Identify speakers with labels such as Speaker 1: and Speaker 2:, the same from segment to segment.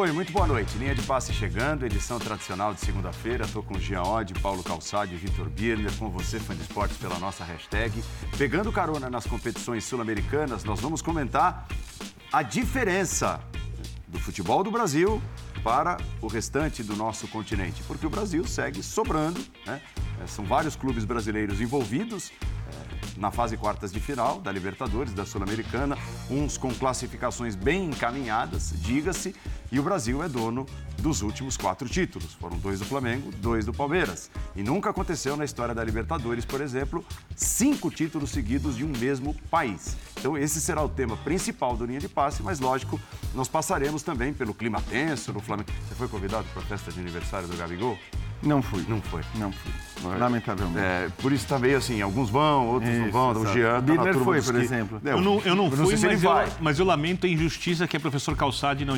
Speaker 1: Oi, muito boa noite. Linha de passe chegando, edição tradicional de segunda-feira. Estou com Jean Odd, Paulo Calçado e Vitor Birner, com você, fã de esportes, pela nossa hashtag. Pegando carona nas competições sul-americanas, nós vamos comentar a diferença do futebol do Brasil para o restante do nosso continente, porque o Brasil segue sobrando, né? São vários clubes brasileiros envolvidos na fase quartas de final da Libertadores, da Sul-Americana, uns com classificações bem encaminhadas, diga-se, e o Brasil é dono dos últimos quatro títulos. Foram dois do Flamengo, dois do Palmeiras. E nunca aconteceu na história da Libertadores, por exemplo, cinco títulos seguidos de um mesmo país. Então, esse será o tema principal do Linha de Passe, mas lógico, nós passaremos também pelo clima tenso no Flamengo. Você foi convidado para a festa de aniversário do Gabigol?
Speaker 2: Não fui.
Speaker 1: Não foi.
Speaker 2: Não fui. Lamentavelmente.
Speaker 1: É, por isso também, assim, alguns vão, outros
Speaker 2: Isso,
Speaker 1: não vão. O
Speaker 2: exato.
Speaker 1: Jean
Speaker 2: O
Speaker 1: tá na
Speaker 2: foi, por
Speaker 1: que-
Speaker 2: exemplo.
Speaker 1: É,
Speaker 3: Eu não, eu não
Speaker 1: eu
Speaker 3: fui,
Speaker 1: não sei se ele
Speaker 3: mas, eu, mas eu lamento a injustiça que é o professor Calçade não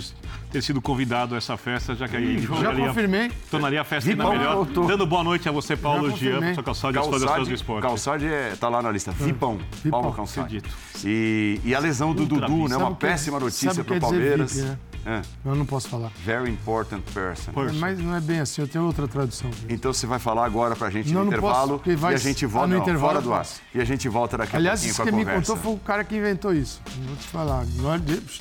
Speaker 3: ter sido convidado a essa festa, já que aí
Speaker 4: Já
Speaker 3: tornaria-
Speaker 4: confirmei.
Speaker 3: tornaria a festa ainda
Speaker 1: Vipão
Speaker 3: melhor.
Speaker 2: voltou.
Speaker 3: Dando boa noite a você, Paulo
Speaker 4: Já
Speaker 3: Jean, professor Calçade, as coisas todas do esporte.
Speaker 1: Calçade é, tá lá na lista. Vipão. Paulo Calçade.
Speaker 3: acredito.
Speaker 1: E, e a lesão do
Speaker 3: Ultra
Speaker 1: Dudu, né? Uma
Speaker 4: que-
Speaker 1: péssima notícia para o
Speaker 4: dizer
Speaker 1: Palmeiras. É,
Speaker 4: Eu não posso falar.
Speaker 1: very important person.
Speaker 3: Person.
Speaker 4: Mas não é bem assim, eu tenho outra tradução.
Speaker 1: Então você vai falar agora pra gente
Speaker 4: Não,
Speaker 1: no
Speaker 4: não posso,
Speaker 1: intervalo
Speaker 4: porque vai-
Speaker 1: e a gente
Speaker 4: Ah,
Speaker 1: volta
Speaker 4: no
Speaker 1: não,
Speaker 4: intervalo
Speaker 1: fora do ar.
Speaker 4: posso.
Speaker 1: E a gente volta daqui
Speaker 4: Aliás,
Speaker 1: a pouquinho com a
Speaker 4: que me
Speaker 1: conversa.
Speaker 4: contou foi o cara que inventou isso. Vou te falar.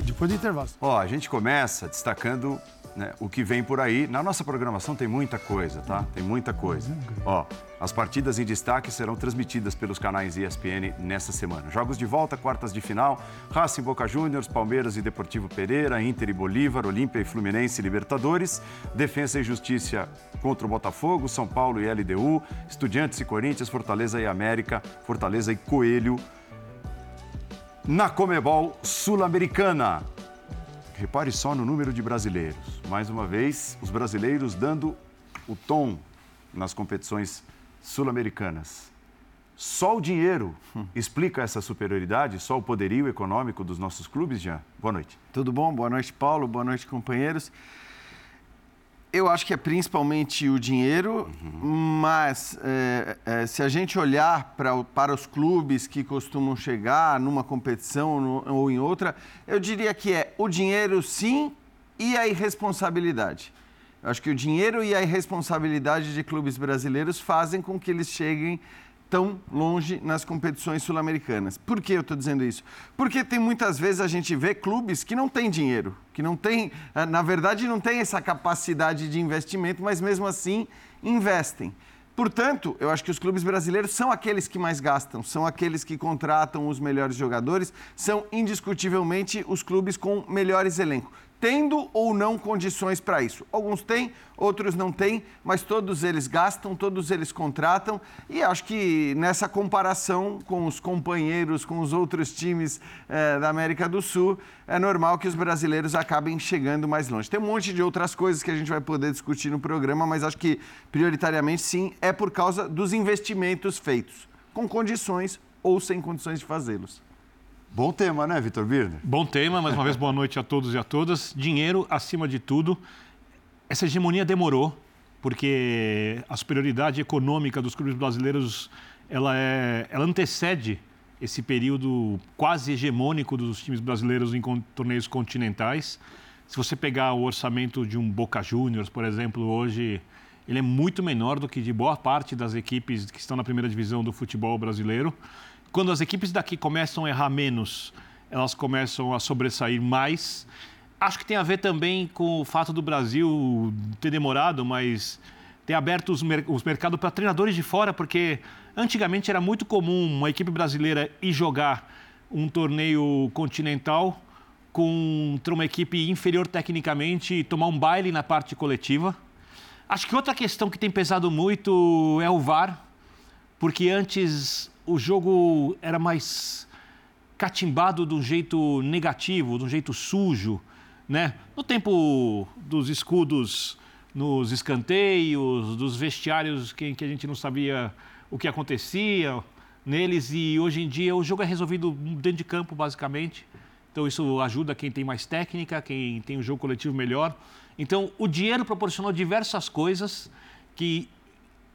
Speaker 4: Depois do intervalo.
Speaker 1: Ó, a gente começa destacando né, o que vem por aí. Na nossa programação tem muita coisa, tá? Tem muita coisa. Ó, as partidas em destaque serão transmitidas pelos canais ESPN nessa semana. Jogos de volta, quartas de final, Racing Boca Juniors, Palmeiras e Deportivo Pereira, Inter e Bolívar, Olímpia e Fluminense Libertadores, Defensa e Justiça contra o Botafogo, São Paulo e LDU, Estudiantes e Corinthians, Fortaleza e América, Fortaleza e Coelho. Na Comebol Sul-Americana, Repare só no número de brasileiros. Mais uma vez, os brasileiros dando o tom nas competições sul-americanas. Só o dinheiro explica essa superioridade? Só o poderio econômico dos nossos clubes, Jean? Boa noite.
Speaker 2: Tudo bom? Boa noite, Paulo. Boa noite, companheiros. Eu acho que é principalmente o dinheiro, mas é, é, se a gente olhar pra, para os clubes que costumam chegar numa competição no- ou em outra, eu diria que é o dinheiro sim e a irresponsabilidade. Eu acho que o dinheiro e a irresponsabilidade de clubes brasileiros fazem com que eles cheguem tão longe nas competições sul-americanas. Por que eu estou dizendo isso? Porque tem muitas vezes a gente vê clubes que não têm dinheiro, que não têm, ah, na verdade, não têm essa capacidade de investimento, mas mesmo assim investem. Portanto, eu acho que os clubes brasileiros são aqueles que mais gastam, são aqueles que contratam os melhores jogadores, são indiscutivelmente os clubes com melhores elencos tendo ou não condições para isso. Alguns têm, outros não têm, mas todos eles gastam, todos eles contratam e acho que nessa comparação com os companheiros, com os outros times eh, da América do Sul, é normal que os brasileiros acabem chegando mais longe. Tem um monte de outras coisas que a gente vai poder discutir no programa, mas acho que prioritariamente sim é por causa dos investimentos feitos, com condições ou sem condições de fazê-los.
Speaker 1: Bom tema, né, Vitor Birner?
Speaker 3: Bom tema, mais uma vez boa noite a todos e a todas. Dinheiro acima de tudo. Essa hegemonia demorou, porque a superioridade econômica dos clubes brasileiros ela, é, ela antecede esse período quase hegemônico dos times brasileiros em torneios continentais. Se você pegar o orçamento de um Boca Juniors, por exemplo, hoje, ele é muito menor do que de boa parte das equipes que estão na primeira divisão do futebol brasileiro. Quando as equipes daqui começam a errar menos, elas começam a sobressair mais. Acho que tem a ver também com o fato do Brasil ter demorado, mas ter aberto os, mer os mercados para treinadores de fora, porque antigamente era muito comum uma equipe brasileira ir jogar um torneio continental contra uma equipe inferior tecnicamente e tomar um baile na parte coletiva. Acho que outra questão que tem pesado muito é o VAR, porque antes o jogo era mais catimbado de um jeito negativo, de um jeito sujo, né? No tempo dos escudos nos escanteios, dos vestiários que, que a gente não sabia o que acontecia neles e hoje em dia o jogo é resolvido dentro de campo basicamente. Então isso ajuda quem tem mais técnica, quem tem um jogo coletivo melhor. Então o dinheiro proporcionou diversas coisas que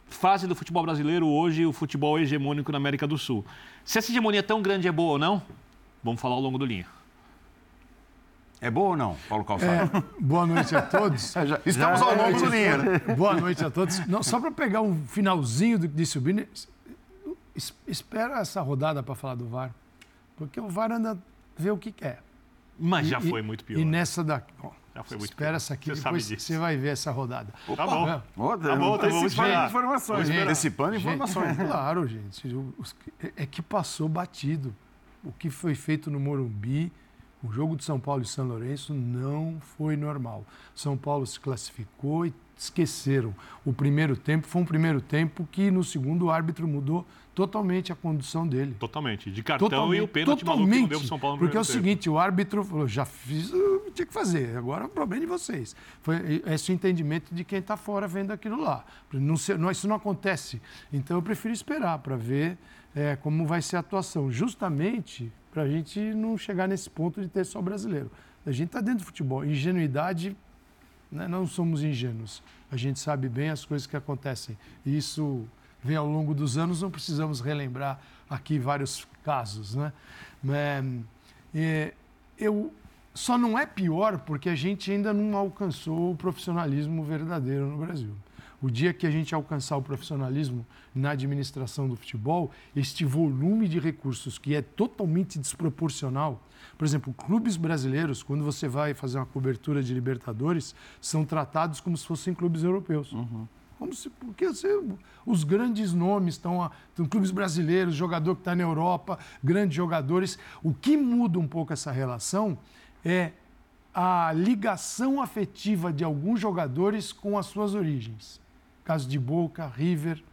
Speaker 3: fazem do futebol brasileiro hoje o futebol hegemônico na América do Sul. Se essa hegemonia tão grande é boa ou não, vamos falar ao longo do linha.
Speaker 1: É boa ou não, Paulo Calçado?
Speaker 4: É, boa noite a todos.
Speaker 1: já, Estamos ao longo do linha. Né?
Speaker 4: Boa noite a todos. Não, só para pegar um finalzinho do que disse o Bini, espera essa rodada para falar do VAR. Porque o VAR anda ver o que quer.
Speaker 3: Mas já foi muito pior.
Speaker 4: E nessa daqui. Bom, já foi muito espera essa aqui, você depois você vai ver essa rodada.
Speaker 3: Opa, tá bom.
Speaker 1: É. Oh, tá bom, tá bom. informações. Gente, antecipando informações.
Speaker 4: Gente, claro, gente. É que passou batido. O que foi feito no Morumbi o jogo de São Paulo e São Lourenço não foi normal. São Paulo se classificou e esqueceram. O primeiro tempo foi um primeiro tempo que no segundo o árbitro mudou totalmente a condução dele.
Speaker 3: Totalmente. De cartão totalmente, e o pênalti totalmente, maluco São Paulo
Speaker 4: Porque é o
Speaker 3: tempo.
Speaker 4: seguinte, o árbitro falou, já fiz, tinha que fazer, agora é o problema de vocês. Foi esse o entendimento de quem está fora vendo aquilo lá. Não, não, isso não acontece. Então eu prefiro esperar para ver é, como vai ser a atuação. Justamente para a gente não chegar nesse ponto de ter só brasileiro. A gente está dentro do futebol. Ingenuidade, né? não somos ingênuos. A gente sabe bem as coisas que acontecem. E isso vem ao longo dos anos, não precisamos relembrar aqui vários casos. Né? É, eu, só não é pior porque a gente ainda não alcançou o profissionalismo verdadeiro no Brasil. O dia que a gente alcançar o profissionalismo na administração do futebol, este volume de recursos que é totalmente desproporcional. Por exemplo, clubes brasileiros, quando você vai fazer uma cobertura de Libertadores, são tratados como se fossem clubes europeus. Uhum. Como se, porque você, os grandes nomes estão, estão clubes brasileiros, jogador que está na Europa, grandes jogadores. O que muda um pouco essa relação é a ligação afetiva de alguns jogadores com as suas origens caso de Boca, River.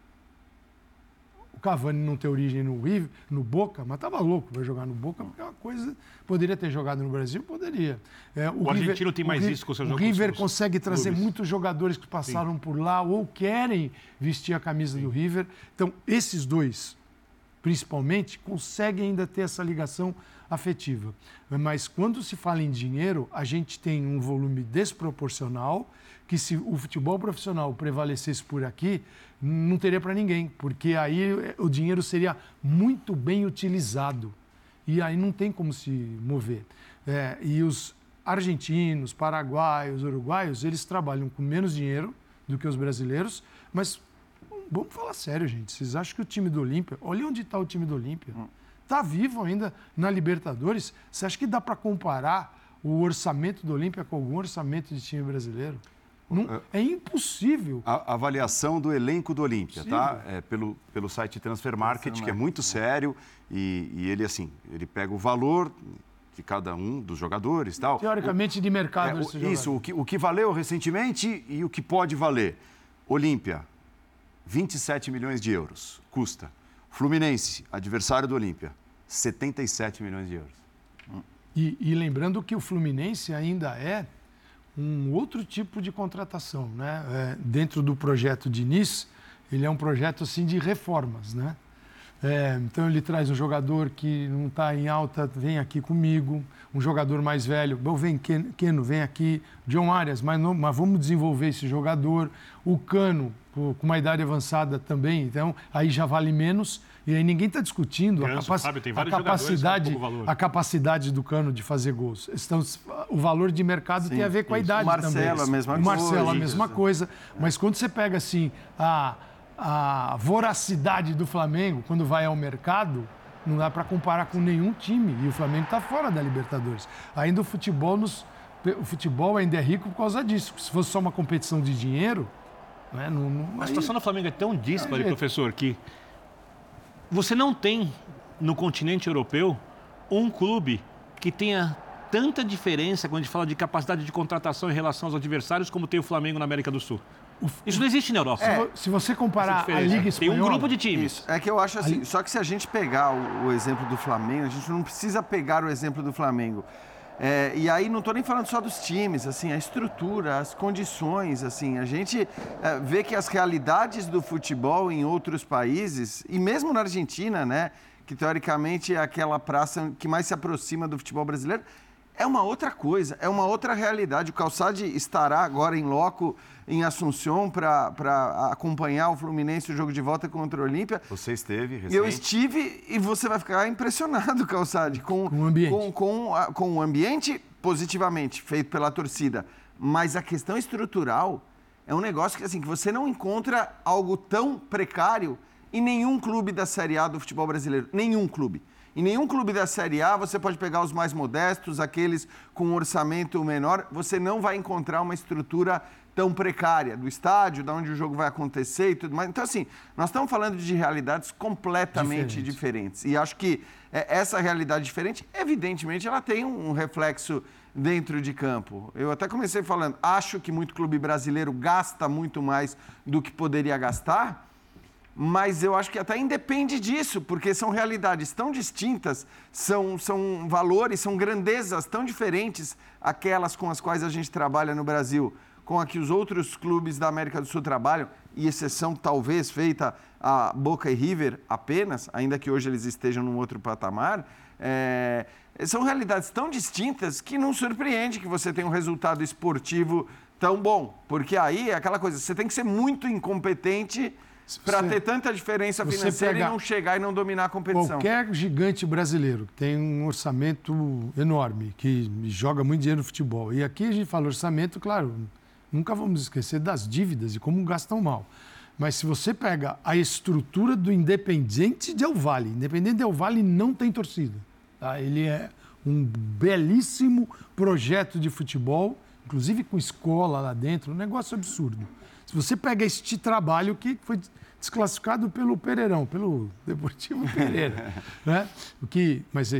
Speaker 4: O Cavani não tem origem no River, no Boca, mas estava louco para jogar no Boca, porque é uma coisa. Poderia ter jogado no Brasil? Poderia.
Speaker 3: É, o, o River, argentino tem mais isso com o seu
Speaker 4: jogo. O River consegue trazer muitos jogadores que passaram Sim. por lá ou querem vestir a camisa Sim. do River. Então, esses dois, principalmente, conseguem ainda ter essa ligação afetiva. Mas quando se fala em dinheiro, a gente tem um volume desproporcional que se o futebol profissional prevalecesse por aqui, não teria para ninguém, porque aí eh, o dinheiro seria muito bem utilizado. E aí não tem como se mover. É, e os argentinos, paraguaios, uruguaios, eles trabalham com menos dinheiro do que os brasileiros, mas vamos falar sério, gente. Vocês acham que o time do Olímpia, olha onde está o time do Olímpia. Está vivo ainda na Libertadores. Você acha que dá para comparar o orçamento do Olímpia com algum orçamento de time brasileiro? Não, é impossível.
Speaker 1: A avaliação do elenco do Olímpia, tá? É pelo, pelo site Transfer Market, que é muito sério, e, e, ele, assim, ele pega o valor de cada um dos jogadores tal.
Speaker 4: Teoricamente,
Speaker 1: o,
Speaker 4: de mercado.
Speaker 1: É, isso, o que, o que valeu recentemente e o que pode valer. Olímpia, 27 milhões de euros, custa. Fluminense, adversário do Olímpia, 77 milhões de euros.
Speaker 4: E, e lembrando que o Fluminense ainda é um outro tipo de contratação. Né? É, dentro do projeto Diniz, ele é um projeto assim, de reformas. Né? É, então ele traz um jogador que não está em alta, vem aqui comigo. Um jogador mais velho, bom, vem Keno, vem aqui. John Arias, mas, não, mas vamos desenvolver esse jogador. O Cano, com uma idade avançada também, então aí já vale menos. E aí ninguém está discutindo a, capac... a, capacidade, a capacidade do Cano de fazer gols. Então, o valor de mercado Sim, tem a ver com a idade
Speaker 2: o Marcelo,
Speaker 4: também.
Speaker 2: A mesma
Speaker 4: o Marcelo, a mesma coisa. Mas quando você pega assim a, a voracidade do Flamengo, quando vai ao mercado, não dá para comparar com nenhum time. E o Flamengo está fora da Libertadores. Ainda o futebol nos, o futebol ainda é rico por causa disso. Se fosse só uma competição de dinheiro, né, não, não,
Speaker 3: a situação do Flamengo é tão díspara, é, professor, que você não tem no continente europeu um clube que tenha tanta diferença quando a gente fala de capacidade de contratação em relação aos adversários como tem o Flamengo na América do Sul. Isso não existe na Europa.
Speaker 4: É, se você comparar a Liga Espanhola...
Speaker 3: Tem um grupo de times. Isso.
Speaker 2: É que eu acho assim, só que se a gente pegar o, o exemplo do Flamengo, a gente não precisa pegar o exemplo do Flamengo. É, e aí não estou nem falando só dos times, assim, a estrutura, as condições, assim, a gente é, vê que as realidades do futebol em outros países, e mesmo na Argentina, né, que teoricamente é aquela praça que mais se aproxima do futebol brasileiro, é uma outra coisa, é uma outra realidade. O Calçade estará agora em loco em Assunção para acompanhar o Fluminense o jogo de volta contra o Olímpia.
Speaker 1: Você esteve recente?
Speaker 2: Eu estive e você vai ficar impressionado, Calçade, com, com o ambiente. Com, com, a, com o ambiente positivamente feito pela torcida. Mas a questão estrutural é um negócio que, assim, que você não encontra algo tão precário em nenhum clube da Série A do futebol brasileiro. Nenhum clube. Em nenhum clube da Série A você pode pegar os mais modestos, aqueles com um orçamento menor, você não vai encontrar uma estrutura tão precária do estádio, de onde o jogo vai acontecer e tudo mais. Então, assim, nós estamos falando de realidades completamente Diferente. diferentes. E acho que é, essa realidade diferente, evidentemente, ela tem um reflexo dentro de campo. Eu até comecei falando, acho que muito clube brasileiro gasta muito mais do que poderia gastar, mas eu acho que até independe disso, porque são realidades tão distintas, são, são valores, são grandezas tão diferentes aquelas com as quais a gente trabalha no Brasil com a que os outros clubes da América do Sul trabalham, e exceção talvez feita a Boca e River apenas, ainda que hoje eles estejam num outro patamar, é, são realidades tão distintas que não surpreende que você tenha um resultado esportivo tão bom. Porque aí é aquela coisa, você tem que ser muito incompetente para ter tanta diferença financeira e não chegar e não dominar a competição.
Speaker 4: Qualquer gigante brasileiro que tem um orçamento enorme, que joga muito dinheiro no futebol. E aqui a gente fala orçamento, claro, Nunca vamos esquecer das dívidas e como gastam mal. Mas se você pega a estrutura do Independente Del Vale, Independente Del Vale não tem torcida. Tá? Ele é um belíssimo projeto de futebol, inclusive com escola lá dentro, um negócio absurdo. Se você pega este trabalho que foi desclassificado pelo Pereirão, pelo Deportivo Pereira, né? O que, mas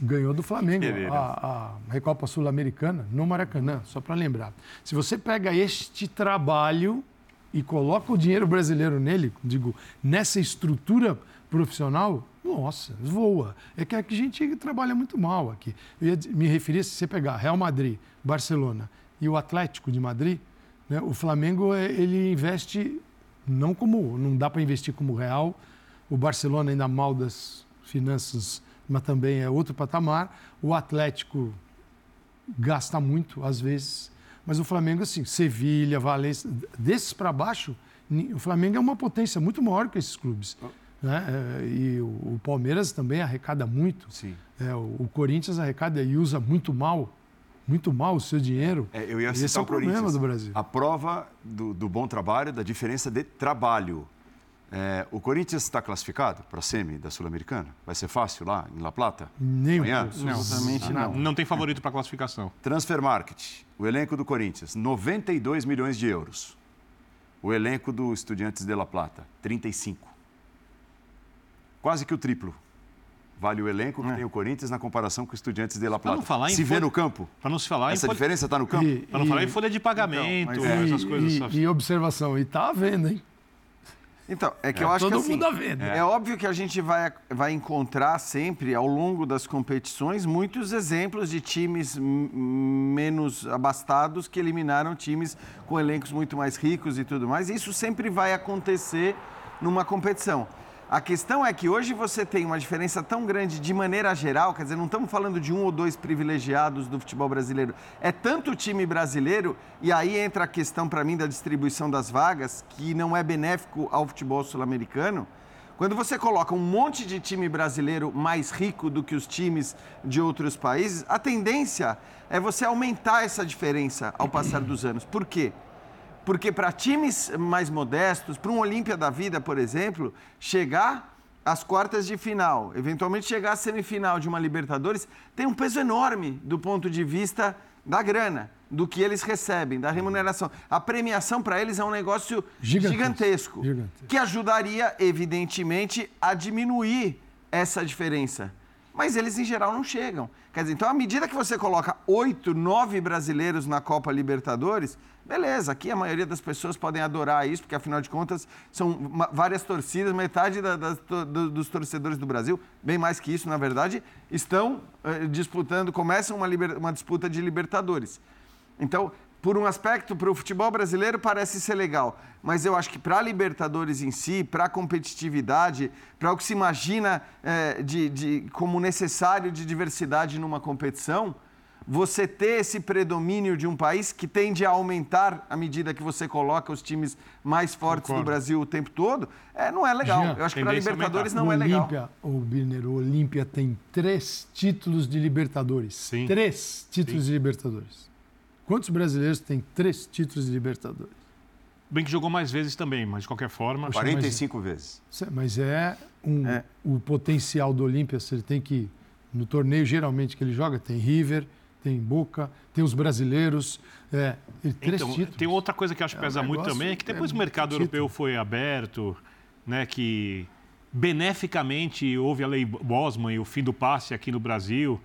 Speaker 4: ganhou do Flamengo a, a Recopa Sul-Americana no Maracanã, só para lembrar. Se você pega este trabalho e coloca o dinheiro brasileiro nele, digo, nessa estrutura profissional, nossa, voa. É que a gente trabalha muito mal aqui. Eu ia me referir, se você pegar Real Madrid, Barcelona e o Atlético de Madrid, né, o Flamengo é, ele investe não como, não dá para investir como Real, o Barcelona ainda mal das finanças mas também é outro patamar. O Atlético gasta muito, às vezes, mas o Flamengo, assim, Sevilha, Valência, desses para baixo, o Flamengo é uma potência muito maior que esses clubes. Né? É, e o Palmeiras também arrecada muito. É, o Corinthians arrecada e usa muito mal muito mal o seu dinheiro.
Speaker 1: É, eu ia citar
Speaker 4: Esse é o,
Speaker 1: o
Speaker 4: problema do Brasil.
Speaker 1: A prova do, do, bom trabalho, da diferença de trabalho. É, o Corinthians está classificado para a semi da Sul-Americana? Vai ser fácil lá em La Plata?
Speaker 4: Nem
Speaker 1: Amanhã?
Speaker 3: Não, absolutamente não. Não tem favorito para classificação.
Speaker 1: Transfer Market, o elenco do Corinthians, 92 milhões de euros. O elenco do Estudiantes de La Plata, 35. Quase que o triplo. Vale o elenco que é. tem o Corinthians na comparação com o Estudiantes de La Plata.
Speaker 3: Não falar
Speaker 1: se vê no campo?
Speaker 3: Para não se falar
Speaker 1: Essa diferença está no campo?
Speaker 3: Para não falar em folha de pagamento, então, essas
Speaker 4: e,
Speaker 3: coisas.
Speaker 4: E, e observação, e está havendo, hein?
Speaker 2: Então, é que é, eu acho
Speaker 4: todo
Speaker 2: que assim,
Speaker 4: mundo vendo.
Speaker 2: É. é óbvio que a gente vai, vai encontrar sempre, ao longo das competições, muitos exemplos de times menos abastados que eliminaram times com elencos muito mais ricos e tudo mais. Isso sempre vai acontecer numa competição. A questão é que hoje você tem uma diferença tão grande de maneira geral, quer dizer, não estamos falando de um ou dois privilegiados do futebol brasileiro. É tanto time brasileiro, e aí entra a questão para mim da distribuição das vagas, que não é benéfico ao futebol sul-americano. Quando você coloca um monte de time brasileiro mais rico do que os times de outros países, a tendência é você aumentar essa diferença ao passar dos anos. Por quê? Porque para times mais modestos, para um Olímpia da vida, por exemplo, chegar às quartas de final, eventualmente chegar à semifinal de uma Libertadores, tem um peso enorme do ponto de vista da grana, do que eles recebem, da remuneração. A premiação para eles é um negócio gigantesco, gigantesco, que ajudaria, evidentemente, a diminuir essa diferença. Mas eles, em geral, não chegam. Quer dizer, então, à medida que você coloca oito, nove brasileiros na Copa Libertadores, Beleza, aqui a maioria das pessoas podem adorar isso, porque afinal de contas são várias torcidas, metade da, da, do, dos torcedores do Brasil, bem mais que isso, na verdade, estão uh, disputando, começam uma, liber, uma disputa de Libertadores. Então, por um aspecto, para o futebol brasileiro parece ser legal, mas eu acho que para a Libertadores em si, para a competitividade, para o que se imagina eh, de, de, como necessário de diversidade numa competição, você ter esse predomínio de um país que tende a aumentar à medida que você coloca os times mais fortes
Speaker 4: Concordo.
Speaker 2: do Brasil o tempo todo, é, não é legal.
Speaker 4: Jean,
Speaker 2: Eu acho que para
Speaker 3: a
Speaker 2: Libertadores
Speaker 3: aumentar.
Speaker 2: não é
Speaker 4: o
Speaker 2: legal.
Speaker 4: Olímpia, o Birner, o Olímpia tem três títulos de Libertadores.
Speaker 3: Sim.
Speaker 4: Três títulos de Libertadores. Quantos brasileiros têm três títulos de Libertadores?
Speaker 3: Bem que jogou mais vezes também, mas de qualquer forma.
Speaker 4: Poxa,
Speaker 1: 45 vezes.
Speaker 4: Cê- Mas é, um,
Speaker 2: É.
Speaker 4: o potencial do Olímpia, se ele tem que. No torneio geralmente que ele joga, tem River, tem Boca, tem os brasileiros. É, três
Speaker 3: Então,
Speaker 4: títulos.
Speaker 3: tem outra coisa que acho que
Speaker 4: É um
Speaker 3: pesa muito
Speaker 4: negócio-
Speaker 3: também, é que depois
Speaker 4: é
Speaker 3: o mercado
Speaker 4: muito
Speaker 3: europeu foi aberto, né, que beneficamente houve a lei Bosman e o fim do passe aqui no Brasil.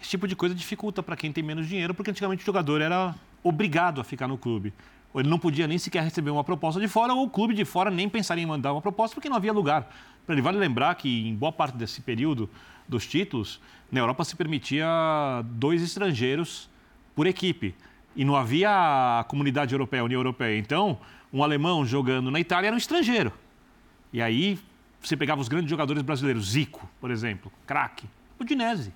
Speaker 3: Esse tipo de coisa dificulta para quem tem menos dinheiro, porque antigamente o jogador era obrigado a ficar no clube. Ele não podia nem sequer receber uma proposta de fora, ou o clube de fora nem pensaria em mandar uma proposta, porque não havia lugar. Para ele vale lembrar que em boa parte desse período dos títulos, na Europa se permitia dois estrangeiros por equipe. E não havia a comunidade europeia, a União Europeia. Então, um alemão jogando na Itália era um estrangeiro. E aí você pegava os grandes jogadores brasileiros, Zico, por exemplo, craque, o Dinese.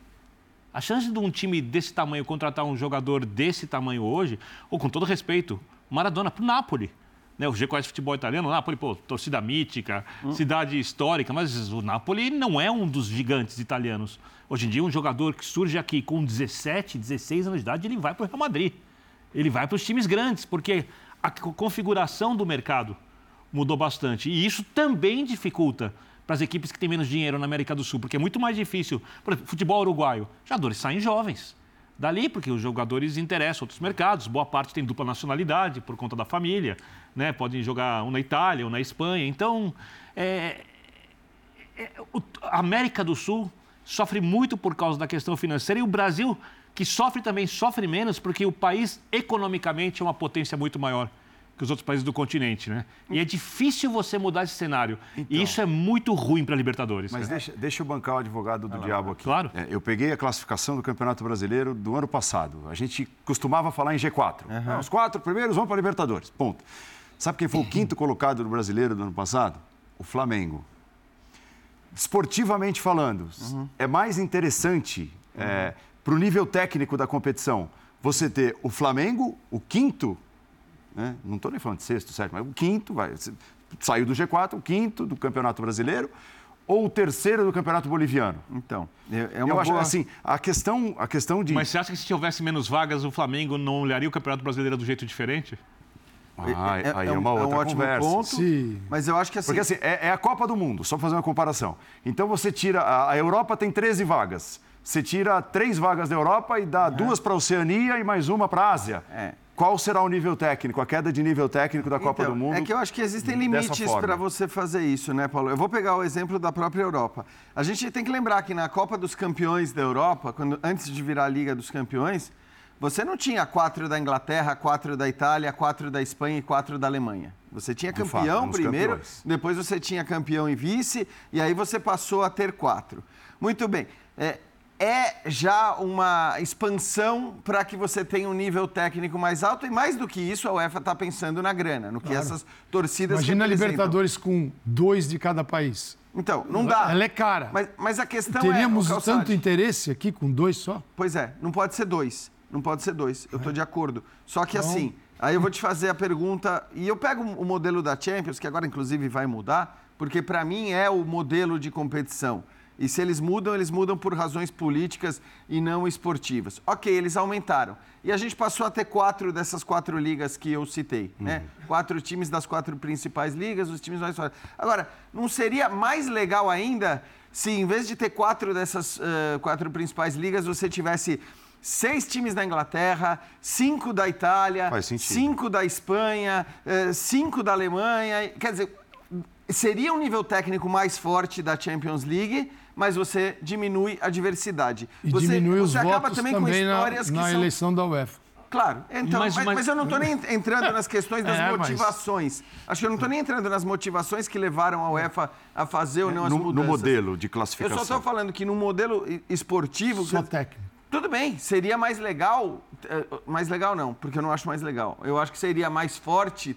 Speaker 3: A chance de um time desse tamanho contratar um jogador desse tamanho hoje, ou com todo respeito, Maradona para o Napoli. Né, o G conhece futebol italiano, o Napoli, pô, torcida mítica, cidade histórica, mas o Napoli não é um dos gigantes italianos. Hoje em dia, um jogador que surge aqui com 17, 16 anos de idade, ele vai para o Real Madrid. Ele vai para os times grandes, porque a co- configuração do mercado mudou bastante. E isso também dificulta para as equipes que têm menos dinheiro na América do Sul, porque é muito mais difícil. Por exemplo, futebol uruguaio, jogadores saem jovens. Dali, porque os jogadores interessam outros mercados, boa parte tem dupla nacionalidade por conta da família, né? podem jogar um na Itália, um na Espanha. Então, é, é, o- a América do Sul sofre muito por causa da questão financeira e o Brasil, que sofre também, sofre menos porque o país economicamente é uma potência muito maior que os outros países do continente, né? E é difícil você mudar esse cenário. E isso é muito ruim para a Libertadores.
Speaker 1: Mas
Speaker 3: cara.
Speaker 1: deixa, deixa eu bancar o advogado do diabo aqui.
Speaker 3: Claro.
Speaker 1: É, eu peguei a classificação do Campeonato Brasileiro do ano passado. A gente costumava falar em G4. Ah, Os quatro primeiros vão para a Libertadores. Ponto. Sabe quem foi o quinto colocado do brasileiro do ano passado? O Flamengo. Esportivamente falando, é mais interessante para o nível técnico da competição você ter o Flamengo, o quinto, né? não estou nem falando de sexto, sétimo, mas o quinto, vai, saiu do G4, o quinto do Campeonato Brasileiro, ou o terceiro do Campeonato Boliviano?
Speaker 2: Então, é é uma
Speaker 1: Eu acho
Speaker 2: boa...
Speaker 1: assim, a questão, a questão de.
Speaker 3: Mas você acha que se houvesse menos vagas, o Flamengo não olharia o Campeonato Brasileiro do jeito diferente?
Speaker 1: Ah, aí é,
Speaker 2: um-
Speaker 1: uma
Speaker 2: um
Speaker 1: outra
Speaker 2: ótimo
Speaker 1: conversa.
Speaker 2: ponto,
Speaker 4: Sim.
Speaker 2: mas eu acho que assim...
Speaker 1: Porque assim, é, é a Copa do Mundo, só pra fazer uma comparação. Então você tira. A, a Europa tem 13 vagas. Você tira três vagas da Europa e dá duas para a Oceania e mais uma para a Ásia.
Speaker 2: É.
Speaker 1: Qual será o nível técnico, a queda de nível técnico da Copa
Speaker 2: Então,
Speaker 1: do Mundo?
Speaker 2: É que eu acho que existem limites para você fazer isso, né, Paulo? Eu vou pegar o exemplo da própria Europa. A gente tem que lembrar que na Copa dos Campeões da Europa, quando, antes de virar a Liga dos Campeões, você não tinha quatro da Inglaterra, quatro da Itália, quatro da Espanha e quatro da Alemanha. Você tinha
Speaker 1: fato,
Speaker 2: campeão
Speaker 1: os
Speaker 2: primeiro, depois você tinha campeão e vice, e aí você passou a ter quatro. Muito bem. É, é já uma expansão para que você tenha um nível técnico mais alto, e mais do que isso, a UEFA está pensando na grana, no que essas torcidas
Speaker 4: Imagina a. Libertadores com dois de cada país.
Speaker 2: Então, não dá.
Speaker 4: Ela é cara.
Speaker 2: Mas, mas a questão
Speaker 4: Teríamos
Speaker 2: é... Calçade,
Speaker 4: tanto interesse aqui com dois só?
Speaker 2: Pois é, não pode ser dois. Não pode ser dois. Eu estou de acordo. Só que
Speaker 4: Então-
Speaker 2: assim, aí eu vou te fazer a pergunta, e eu pego o modelo da Champions, que agora inclusive vai mudar, porque para mim é o modelo de competição. E se eles mudam, eles mudam por razões políticas e não esportivas. Ok, eles aumentaram. E a gente passou a ter quatro dessas quatro ligas que eu citei, né? Quatro times das quatro principais ligas, os times mais fortes. Agora, não seria mais legal ainda se em vez de ter quatro dessas eh, quatro principais ligas, você tivesse seis times da Inglaterra, cinco da Itália, cinco da Espanha, cinco da Alemanha. Quer dizer, seria um nível técnico mais forte da Champions League, mas você diminui a diversidade.
Speaker 4: E
Speaker 2: você,
Speaker 4: diminui os
Speaker 2: você acaba
Speaker 4: votos
Speaker 2: também,
Speaker 4: também,
Speaker 2: com
Speaker 4: na,
Speaker 2: histórias
Speaker 4: na
Speaker 2: que são
Speaker 4: eleição da UEFA.
Speaker 2: Claro, então, mas,
Speaker 3: Mas-
Speaker 2: mas,
Speaker 3: mas-
Speaker 2: eu não estou nem entrando nas questões das
Speaker 4: É, mas-
Speaker 2: motivações. Acho que eu não estou nem entrando nas motivações que levaram a UEFA a fazer ou não as
Speaker 1: no,
Speaker 2: mudanças.
Speaker 1: no modelo de
Speaker 2: Eu
Speaker 1: classificação.
Speaker 2: só estou falando que no modelo esportivo.
Speaker 4: Só técnico.
Speaker 2: Tudo bem, seria mais legal. eh, Mais legal não, porque eu não acho mais legal. Eu acho que seria mais forte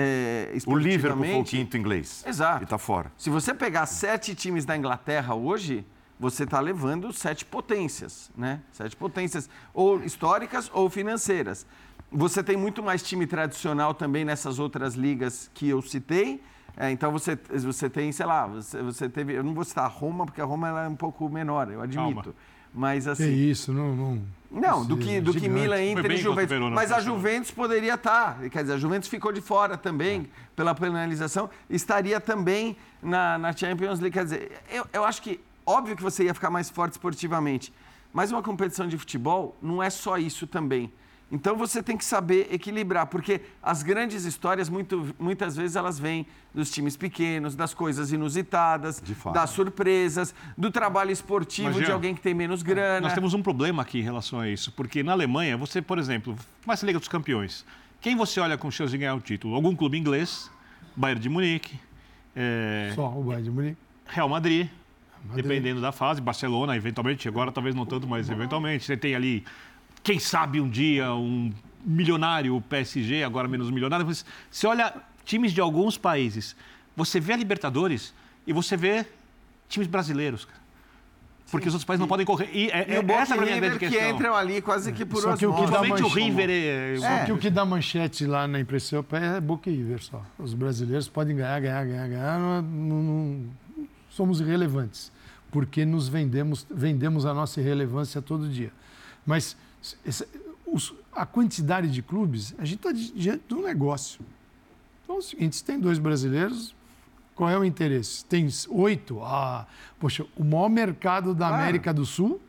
Speaker 2: eh,
Speaker 1: O Liverpool foi o quinto inglês.
Speaker 2: Exato.
Speaker 1: E está fora.
Speaker 2: Se você pegar sete times da Inglaterra hoje, você está levando sete potências, né? Sete potências, ou históricas ou financeiras. Você tem muito mais time tradicional também nessas outras ligas que eu citei. É, então você, você tem, sei lá, você, você teve. Eu não vou citar a Roma, porque a Roma ela é um pouco menor, eu admito.
Speaker 3: Calma.
Speaker 2: Mas assim.
Speaker 4: Que isso, não. Não,
Speaker 2: não do que, do que. Milan, Inter e Juventus.
Speaker 3: Verona,
Speaker 2: Mas a. Juventus poderia estar. Quer dizer, a Juventus ficou de fora também pela penalização. Estaria também na, na Champions League. Quer dizer, eu, eu acho que, óbvio que você ia ficar mais forte esportivamente. Mas uma competição de futebol não é só isso também. Então você tem que saber equilibrar, porque as grandes histórias, muito, muitas vezes, elas vêm dos times pequenos, das coisas inusitadas,
Speaker 1: De fato.
Speaker 2: das surpresas, do trabalho esportivo
Speaker 3: Mas,
Speaker 2: de alguém que tem menos grana.
Speaker 3: Nós temos um problema aqui em relação a isso, porque na Alemanha, você, por exemplo, começa a Liga dos Campeões. Quem você olha com chance de ganhar o título? Algum clube inglês, Bayern de Munique, é,
Speaker 4: Só o Bayern de Munique.
Speaker 3: Real Madrid,
Speaker 4: Madrid.
Speaker 3: dependendo da fase, Barcelona, eventualmente, agora talvez não tanto, mas eventualmente. Você tem ali, quem sabe um dia, um milionário PSG, agora menos milionário, mas você olha times de alguns países, você vê a Libertadores e você vê times brasileiros, cara. Porque os outros países não podem correr. E, é,
Speaker 2: E
Speaker 3: é,
Speaker 2: o Boca
Speaker 3: essa é a
Speaker 2: River
Speaker 3: grande
Speaker 2: que
Speaker 3: questão.
Speaker 2: entram ali quase que por
Speaker 4: Só que o que dá
Speaker 3: Principalmente o
Speaker 4: manchete.
Speaker 3: River é...
Speaker 4: Só que o que dá manchete lá na europeia é Boca e River só. Os brasileiros podem ganhar, ganhar, ganhar, ganhar. Não, não- não- somos irrelevantes. Porque nos vendemos, vendemos a nossa irrelevância todo dia. Mas a quantidade de clubes, a gente está diante de um negócio. Então é o seguinte, se tem dois brasileiros, qual é o interesse? Tem oito? Ah, poxa, o maior mercado da
Speaker 2: Claro.
Speaker 4: América do Sul,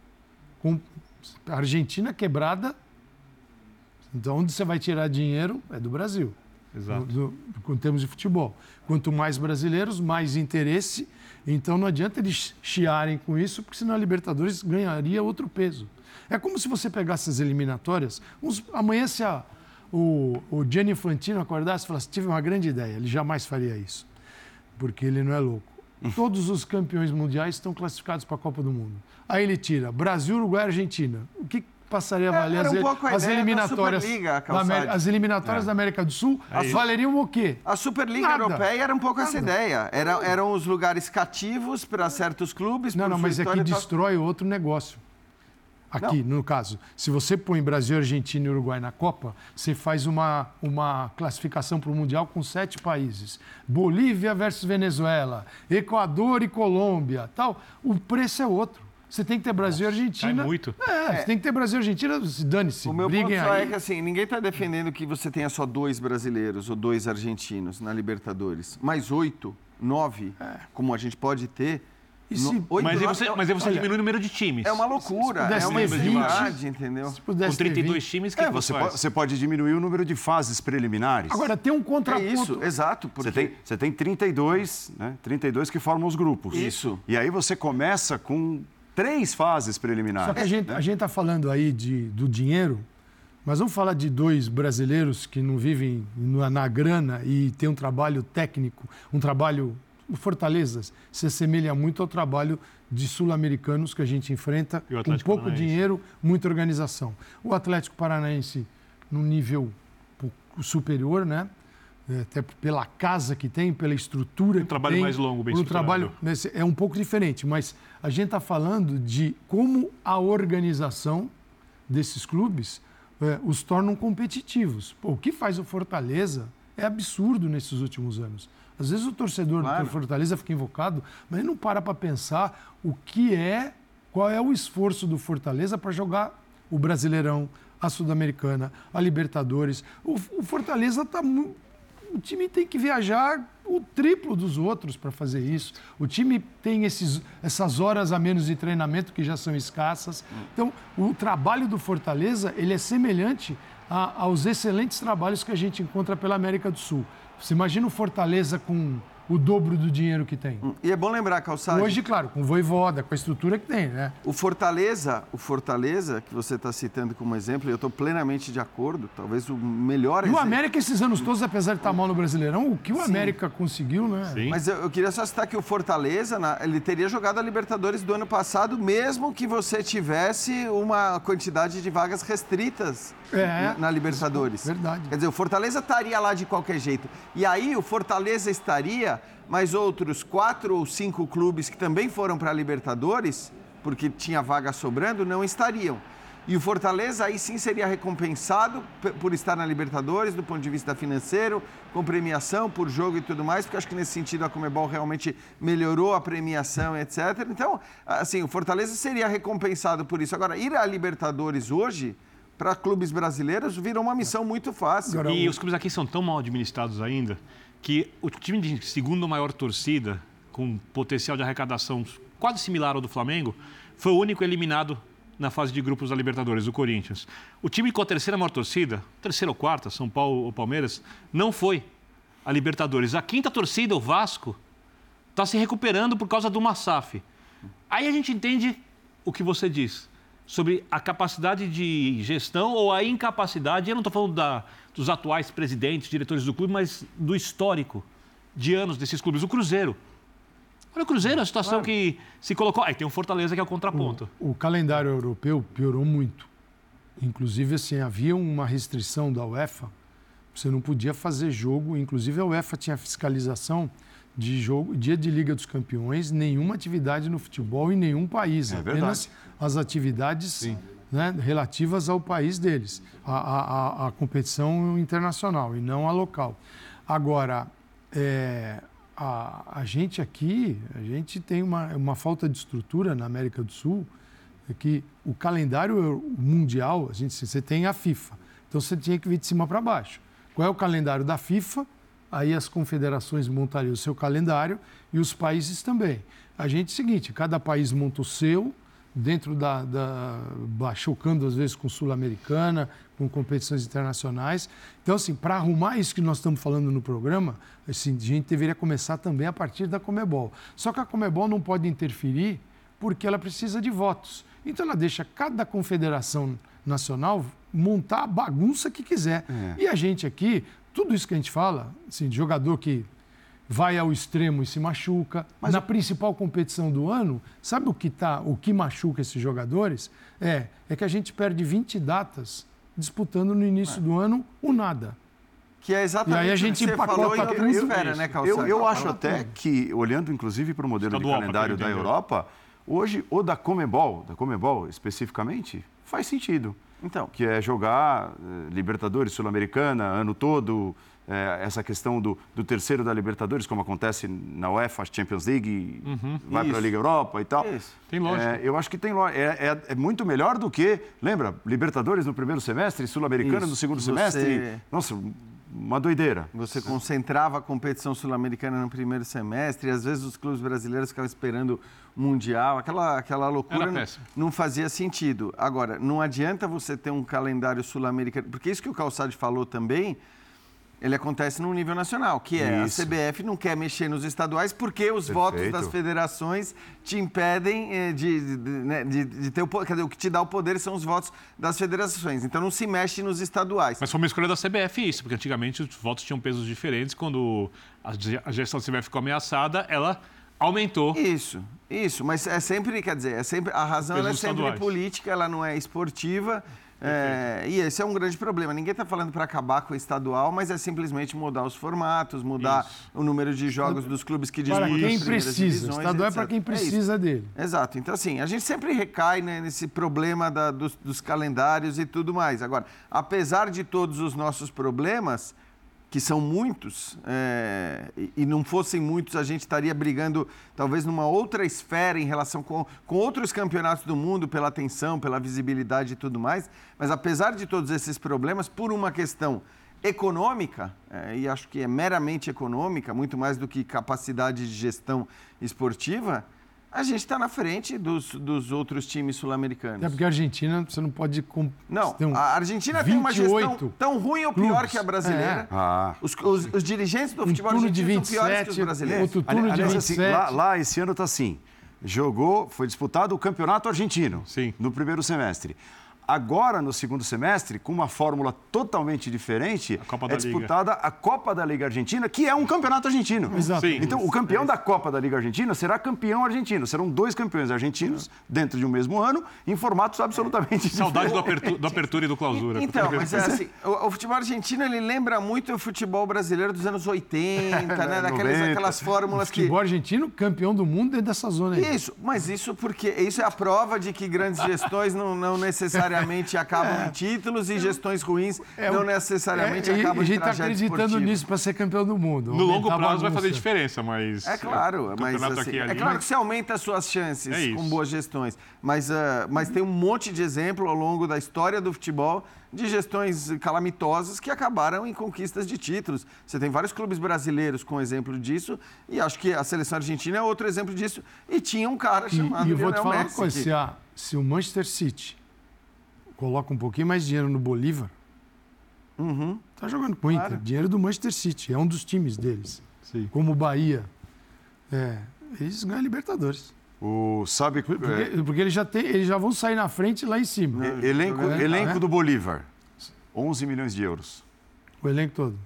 Speaker 4: com a Argentina quebrada, então, onde você vai tirar dinheiro é do Brasil,
Speaker 3: Exato.
Speaker 4: do, do, em termos de futebol. Quanto mais brasileiros, mais interesse. Então, não adianta eles chiarem com isso, porque senão a Libertadores ganharia outro peso. É como se você pegasse as eliminatórias. uns- amanhã, se a- o, o Gianni Infantino acordasse e falasse: tive uma grande ideia, ele jamais faria isso, porque ele não é louco. Todos os campeões mundiais estão classificados para a Copa do Mundo. Aí ele tira Brasil, Uruguai e Argentina. O que passaria a
Speaker 2: É,
Speaker 4: valer
Speaker 2: era
Speaker 4: as,
Speaker 2: um pouco
Speaker 4: as
Speaker 2: da
Speaker 4: eliminatórias da Amé-
Speaker 2: Calçade.
Speaker 4: as eliminatórias da América do Sul valeriam o quê?
Speaker 2: A Superliga
Speaker 4: Nada.
Speaker 2: Europeia era um pouco essa
Speaker 4: Nada.
Speaker 2: ideia. Era, eram os lugares cativos para certos clubes.
Speaker 4: Não, não, mas é que destrói outro negócio. Aqui, no caso, se você põe Brasil, Argentina e Uruguai na Copa, você faz uma, uma classificação para o Mundial com sete países. Bolívia versus Venezuela, Equador e Colômbia, tal. O preço é outro. Você tem que ter Brasil e Argentina.
Speaker 3: cai muito.
Speaker 4: É, você tem que ter Brasil e Argentina, se dane-se,
Speaker 2: O meu ponto só
Speaker 4: aí.
Speaker 2: é que assim, ninguém está defendendo que você tenha só dois brasileiros ou dois argentinos na Libertadores. Mais oito, nove, como a gente pode ter.
Speaker 4: E se-
Speaker 2: no- oito,
Speaker 3: Mas aí
Speaker 2: nove
Speaker 3: você,
Speaker 2: é-
Speaker 3: mas aí você
Speaker 4: olha,
Speaker 3: diminui o número de times.
Speaker 2: É uma loucura, é uma
Speaker 4: ter 20,
Speaker 2: extremidade, entendeu?
Speaker 3: Com
Speaker 4: ter
Speaker 3: 32
Speaker 4: 20.
Speaker 3: times, que,
Speaker 1: É,
Speaker 3: que
Speaker 1: você, pode,
Speaker 3: faz?
Speaker 1: você pode diminuir o número de fases preliminares.
Speaker 4: Agora, tem um
Speaker 2: É
Speaker 4: contraponto.
Speaker 2: isso, exato. Porque...
Speaker 1: Você tem, você tem 32, né? 32 que formam os grupos.
Speaker 2: Isso.
Speaker 1: E aí você começa com três fases preliminares.
Speaker 4: Só que a gente
Speaker 1: né?
Speaker 4: a gente está falando aí de, do dinheiro, mas vamos falar de dois brasileiros que não vivem na, na grana e têm um trabalho técnico, um trabalho. O Fortalezas se assemelha muito ao trabalho de sul-americanos que a gente enfrenta, com pouco
Speaker 3: Paranaense?
Speaker 4: dinheiro, muita organização. O Atlético Paranaense, num nível um pouco superior, né? É, Até pela casa que tem, pela estrutura
Speaker 3: Um
Speaker 4: que
Speaker 3: trabalho
Speaker 4: tem,
Speaker 3: mais longo, bem
Speaker 4: um trabalho é um pouco diferente, mas a gente está falando de como a organização desses clubes eh, os tornam competitivos. Pô, o que faz o Fortaleza é absurdo nesses últimos anos. Às vezes o torcedor
Speaker 2: Claro.
Speaker 4: do Fortaleza fica invocado, mas ele não para para pensar o que é, qual é o esforço do Fortaleza para jogar o Brasileirão, a Sul-Americana, a Libertadores. O, o Fortaleza está o time tem que viajar o triplo dos outros para fazer isso. O time tem esses, essas horas a menos de treinamento que já são escassas. Então, o trabalho do Fortaleza ele é semelhante a- aos excelentes trabalhos que a gente encontra pela América do Sul. Você imagina o Fortaleza com o dobro do dinheiro que tem.
Speaker 2: E é bom lembrar, Calçado,
Speaker 4: Hoje, claro, com o Voivoda, com a estrutura que tem, né?
Speaker 2: o Fortaleza, o Fortaleza, que você está citando como exemplo, e eu estou plenamente de acordo, talvez o melhor
Speaker 4: E o
Speaker 2: exemplo.
Speaker 4: América, esses anos todos, apesar de estar mal no Brasileirão, o que o América conseguiu, né?
Speaker 3: Sim.
Speaker 2: Mas eu, eu queria só citar que o Fortaleza, na- ele teria jogado a Libertadores do ano passado, mesmo que você tivesse uma quantidade de vagas restritas
Speaker 4: É.
Speaker 2: na, na Libertadores.
Speaker 4: Verdade.
Speaker 2: Quer dizer, o Fortaleza estaria lá de qualquer jeito. E aí o Fortaleza estaria, mas outros quatro ou cinco clubes que também foram para a Libertadores porque tinha vaga sobrando, não estariam. E o Fortaleza aí sim seria recompensado por estar na Libertadores, do ponto de vista financeiro, com premiação por jogo e tudo mais, porque acho que nesse sentido a Comebol realmente melhorou a premiação, etc. Então, assim, o Fortaleza seria recompensado por isso. Agora, ir à Libertadores hoje, para clubes brasileiros, virou uma missão muito fácil.
Speaker 3: E os clubes aqui são tão mal administrados ainda que o time de segundo maior torcida, com potencial de arrecadação quase similar ao do Flamengo, foi o único eliminado na fase de grupos da Libertadores, o Corinthians. O time com a terceira maior torcida, terceira ou quarta, São Paulo ou Palmeiras, não foi a Libertadores. A quinta torcida, o Vasco, está se recuperando por causa do Massaf. Aí a gente entende o que você diz sobre a capacidade de gestão ou a incapacidade, eu não estou falando da, dos atuais presidentes, diretores do clube, mas do histórico de anos desses clubes. O Cruzeiro Olha o Cruzeiro, a situação claro. que se colocou. Aí tem o Fortaleza que é o contraponto.
Speaker 4: O, o, calendário europeu piorou muito. Inclusive, assim, havia uma restrição da UEFA. Você não podia fazer jogo. Inclusive, a UEFA tinha fiscalização de jogo, dia de Liga dos Campeões, nenhuma atividade no futebol em nenhum país. É apenas verdade. as atividades né, relativas ao país deles, a, a, a, competição internacional e não a local. Agora, é, a, a gente aqui, a gente tem uma, uma falta de estrutura na América do Sul, é que o calendário mundial, a gente, você tem a FIFA, então você tinha que vir de cima para baixo. Qual é o calendário da FIFA? Aí as confederações montariam o seu calendário e os países também. A gente é seguinte, cada país monta o seu, dentro da, da chocando às vezes com sul-americana, com competições internacionais. Então, assim, para arrumar isso que nós estamos falando no programa, assim, a gente deveria começar também a partir da Comebol. Só que a Comebol não pode interferir porque ela precisa de votos. Então, ela deixa cada confederação nacional montar a bagunça que quiser. É. E a gente aqui, tudo isso que a gente fala, assim, de jogador que vai ao extremo e se machuca. Mas Na principal competição do ano, sabe o que, tá, o que machuca esses jogadores? É, é que a gente perde 20 datas disputando no início é. do ano o nada.
Speaker 2: Que é exatamente
Speaker 4: e aí a gente
Speaker 2: o que você falou em outra
Speaker 1: esfera, né, Eu, eu acho até que, olhando inclusive para o modelo Estadual, de calendário da Europa, hoje, o da Comebol, da Comebol especificamente, faz sentido. Então. Que é jogar eh, Libertadores, Sul-Americana, ano todo, é, essa questão do, do, terceiro da Libertadores, como acontece na UEFA, Champions League, uhum, vai para a Liga Europa e tal. Isso.
Speaker 3: Tem lógica.
Speaker 1: É, eu acho que tem lógica. É, é, é, muito melhor do que, lembra, Libertadores no primeiro semestre, Sul-Americana no segundo Você... semestre. Nossa, uma doideira.
Speaker 2: Você concentrava a competição sul-americana no primeiro semestre, e às vezes os clubes brasileiros ficavam esperando o Mundial, aquela, aquela loucura não, não, fazia sentido. Agora, não adianta você ter um calendário sul-americano, porque isso que o Calçade falou também, ele acontece no nível nacional, que é Isso. a CBF não quer mexer nos estaduais porque os Perfeito. votos das federações te impedem eh, de, de, de, né, de, de ter o poder. O que te dá o poder são os votos das federações. Então não se mexe nos estaduais.
Speaker 3: Mas foi uma escolha da CBF isso, porque antigamente os votos tinham pesos diferentes. Quando a gestão da CBF ficou ameaçada, ela aumentou.
Speaker 2: Isso, isso. Mas é sempre, quer dizer, é sempre, a razão é sempre estaduais. política, ela não é esportiva. É, e esse é um grande problema. Ninguém está falando para acabar com o estadual, mas é simplesmente mudar os formatos, mudar Isso. o número de jogos dos clubes que disputam
Speaker 4: Para quem precisa. O estadual etc. é para quem precisa é dele.
Speaker 2: Exato. Então, assim, a gente sempre recai né, nesse problema da, dos, dos calendários e tudo mais. Agora, apesar de todos os nossos problemas, que são muitos, é, e não fossem muitos, a gente estaria brigando talvez numa outra esfera em relação com, com outros campeonatos do mundo, pela atenção, pela visibilidade e tudo mais. Mas apesar de todos esses problemas, por uma questão econômica, é, e acho que é meramente econômica, muito mais do que capacidade de gestão esportiva, a gente está na frente dos, dos outros times sul-americanos.
Speaker 4: É porque a Argentina, você não pode.
Speaker 2: Não, um a Argentina tem uma gestão tão ruim ou pior clubes. que a brasileira. É. Ah. Os, os, os, dirigentes do futebol um argentino 27, são piores que os brasileiros. Outro
Speaker 1: turno de 27. Assim, lá, lá, esse ano está assim. Jogou, foi disputado o campeonato argentino Sim. no primeiro semestre. Agora, no segundo semestre, com uma fórmula totalmente diferente, é disputada Liga. a Copa da Liga Argentina, que é um campeonato argentino.
Speaker 4: Exato. Sim.
Speaker 1: Então, o campeão é da Copa da Liga Argentina será campeão argentino. Serão dois campeões argentinos dentro de um mesmo ano, em formatos absolutamente diferentes.
Speaker 3: Saudade do, apertu do apertura e do clausura.
Speaker 2: Então, mas é assim, o, o, futebol argentino ele lembra muito o futebol brasileiro dos anos 80, né? Daquelas, aquelas fórmulas
Speaker 4: que... O futebol argentino, campeão do mundo dentro dessa zona aí.
Speaker 2: Isso, mas isso porque isso é a prova de que grandes gestões não, não necessariamente necessariamente acabam é. em títulos e gestões ruins é, não necessariamente é, acabam em A gente está acreditando
Speaker 4: esportivo. nisso para ser campeão do mundo.
Speaker 3: No longo prazo vai fazer diferença, mas...
Speaker 2: É claro, mas assim, é claro que você aumenta as suas chances é com boas gestões. Mas, uh, mas tem um monte de exemplo ao longo da história do futebol de gestões calamitosas que acabaram em conquistas de títulos. Você tem vários clubes brasileiros com exemplo disso e acho que a seleção argentina é outro exemplo disso. E tinha um cara chamado
Speaker 4: E, e eu vou te falar Messi, uma coisa, que... se, a, se o Manchester City coloca um pouquinho mais de dinheiro no Bolívar, uhum. tá jogando com o Inter. Claro. Dinheiro do Manchester City, é um dos times deles. Sim. Como o Bahia. É, eles ganham Libertadores.
Speaker 1: O, sabe,
Speaker 4: porque, é... porque eles, já tem, eles já vão sair na frente lá em cima.
Speaker 1: elenco é, elenco é. do Bolívar, 11 milhões de euros.
Speaker 4: O elenco todo.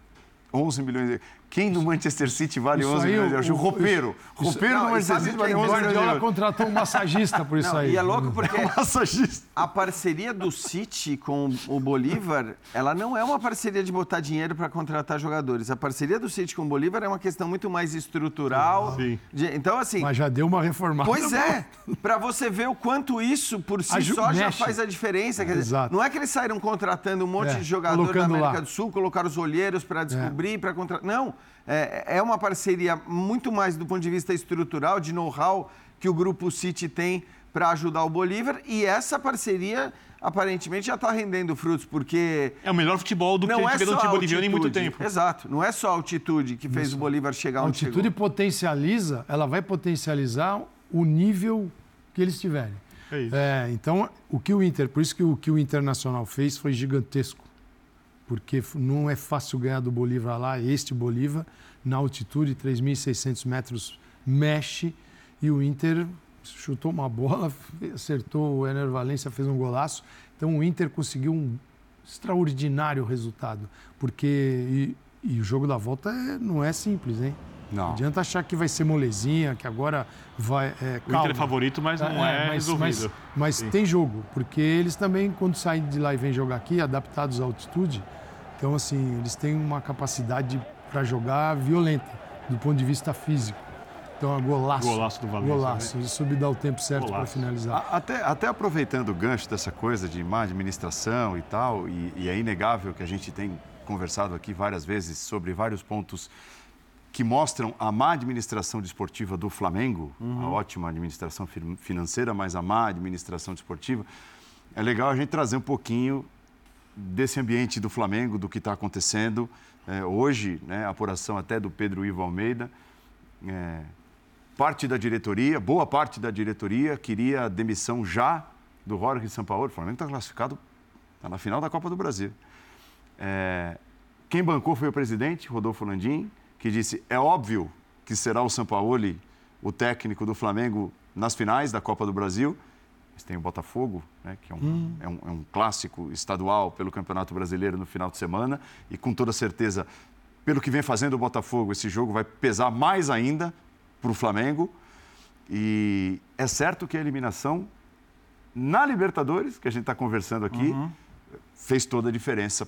Speaker 1: 11 milhões de quem no Manchester City vale isso 11 milhões de euros? O, roupeiro. O roupeiro no Manchester City vale 11 milhões de euros.
Speaker 4: contratou um massagista por isso não, aí.
Speaker 2: E é louco porque massagista. a parceria do City com o Bolívar, ela não é uma parceria de botar dinheiro para contratar jogadores. A parceria do City com o Bolívar é uma questão muito mais estrutural. Sim. De, então, assim...
Speaker 4: Mas já deu uma reformada.
Speaker 2: Pois é. Para você ver o quanto isso, por si Aju só, mexe. já faz a diferença. Quer dizer, Exato. Não é que eles saíram contratando um monte é, de jogador da América lá. do Sul, colocaram os olheiros para descobrir, é. para contratar... Não é, é uma parceria muito mais do ponto de vista estrutural, de know-how que o Grupo City tem para ajudar o Bolívar. E essa parceria aparentemente já está rendendo frutos, porque.
Speaker 3: É o melhor futebol do que a gente é vê no time boliviano em muito tempo.
Speaker 2: Exato. Não é só a altitude que fez Isso. o Bolívar chegar
Speaker 4: onde
Speaker 2: chegou.
Speaker 4: A altitude potencializa, ela vai potencializar o nível que eles tiverem. É isso. É, então, o que o Inter, por isso que o que o Internacional fez foi gigantesco porque não é fácil ganhar do Bolívar lá. Este Bolívar, na altitude, 3.600 metros, mexe e o Inter chutou uma bola, acertou o Ener Valência, fez um golaço. Então o Inter conseguiu um extraordinário resultado, porque e, e o jogo da volta é, não é simples, hein? Não. não adianta achar que vai ser molezinha, que agora vai. É,
Speaker 3: o Inter é favorito, mas não é, é mas,
Speaker 4: resolvido. Mas, mas tem jogo, porque eles também, quando saem de lá e vêm jogar aqui, adaptados à altitude, então, assim, eles têm uma capacidade para jogar violenta, do ponto de vista físico. Então, é golaço.
Speaker 3: Golaço do Valência.
Speaker 4: Golaço. Né? Isso me dá o tempo certo para finalizar.
Speaker 1: Até, até aproveitando o gancho dessa coisa de má administração e tal, e, e é inegável que a gente tem conversado aqui várias vezes sobre vários pontos que mostram a má administração desportiva do Flamengo, uhum. a ótima administração financeira, mas a má administração desportiva. É legal a gente trazer um pouquinho desse ambiente do Flamengo, do que está acontecendo. É, hoje, né, a apuração até do Pedro Ivo Almeida, é, parte da diretoria, boa parte da diretoria, queria a demissão já do Jorge Sampaoli. O Flamengo está classificado, está na final da Copa do Brasil. É, quem bancou foi o presidente, Rodolfo Landim, que disse, é óbvio que será o Sampaoli o técnico do Flamengo nas finais da Copa do Brasil. Eles têm o Botafogo, né, que é um, hum. é, um, é um clássico estadual pelo Campeonato Brasileiro no final de semana. E com toda certeza, pelo que vem fazendo o Botafogo, esse jogo vai pesar mais ainda para o Flamengo. E é certo que a eliminação na Libertadores, que a gente está conversando aqui, uhum. fez toda a diferença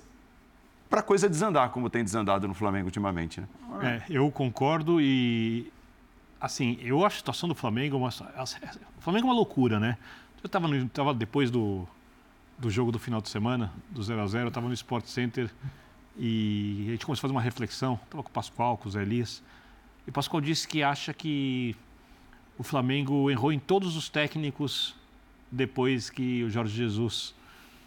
Speaker 1: para a coisa desandar, como tem desandado no Flamengo ultimamente. Né?
Speaker 3: É, eu concordo e, assim, eu acho a situação do Flamengo uma, o Flamengo é uma loucura, né? Eu estava tava depois do, do jogo do final de semana, do 0 a 0 eu estava no Sport Center e a gente começou a fazer uma reflexão. Estava com o Pascoal, com o Zé Elias. E o Pascoal disse que acha que o Flamengo errou em todos os técnicos depois que o Jorge Jesus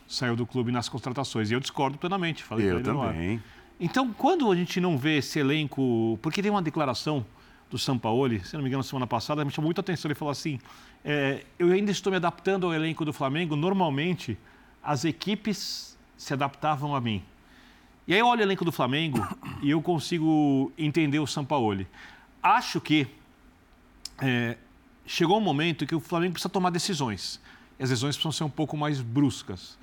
Speaker 3: saiu do clube nas contratações. E eu discordo plenamente. Falei
Speaker 1: eu também.
Speaker 3: Então, quando a gente não vê esse elenco. Porque tem uma declaração do Sampaoli, se não me engano, semana passada, me chamou muita atenção. Ele falou assim: é, eu ainda estou me adaptando ao elenco do Flamengo. Normalmente, as equipes se adaptavam a mim. E aí eu olho o elenco do Flamengo e eu consigo entender o Sampaoli. Acho que é, chegou um momento que o Flamengo precisa tomar decisões. E as decisões precisam ser um pouco mais bruscas.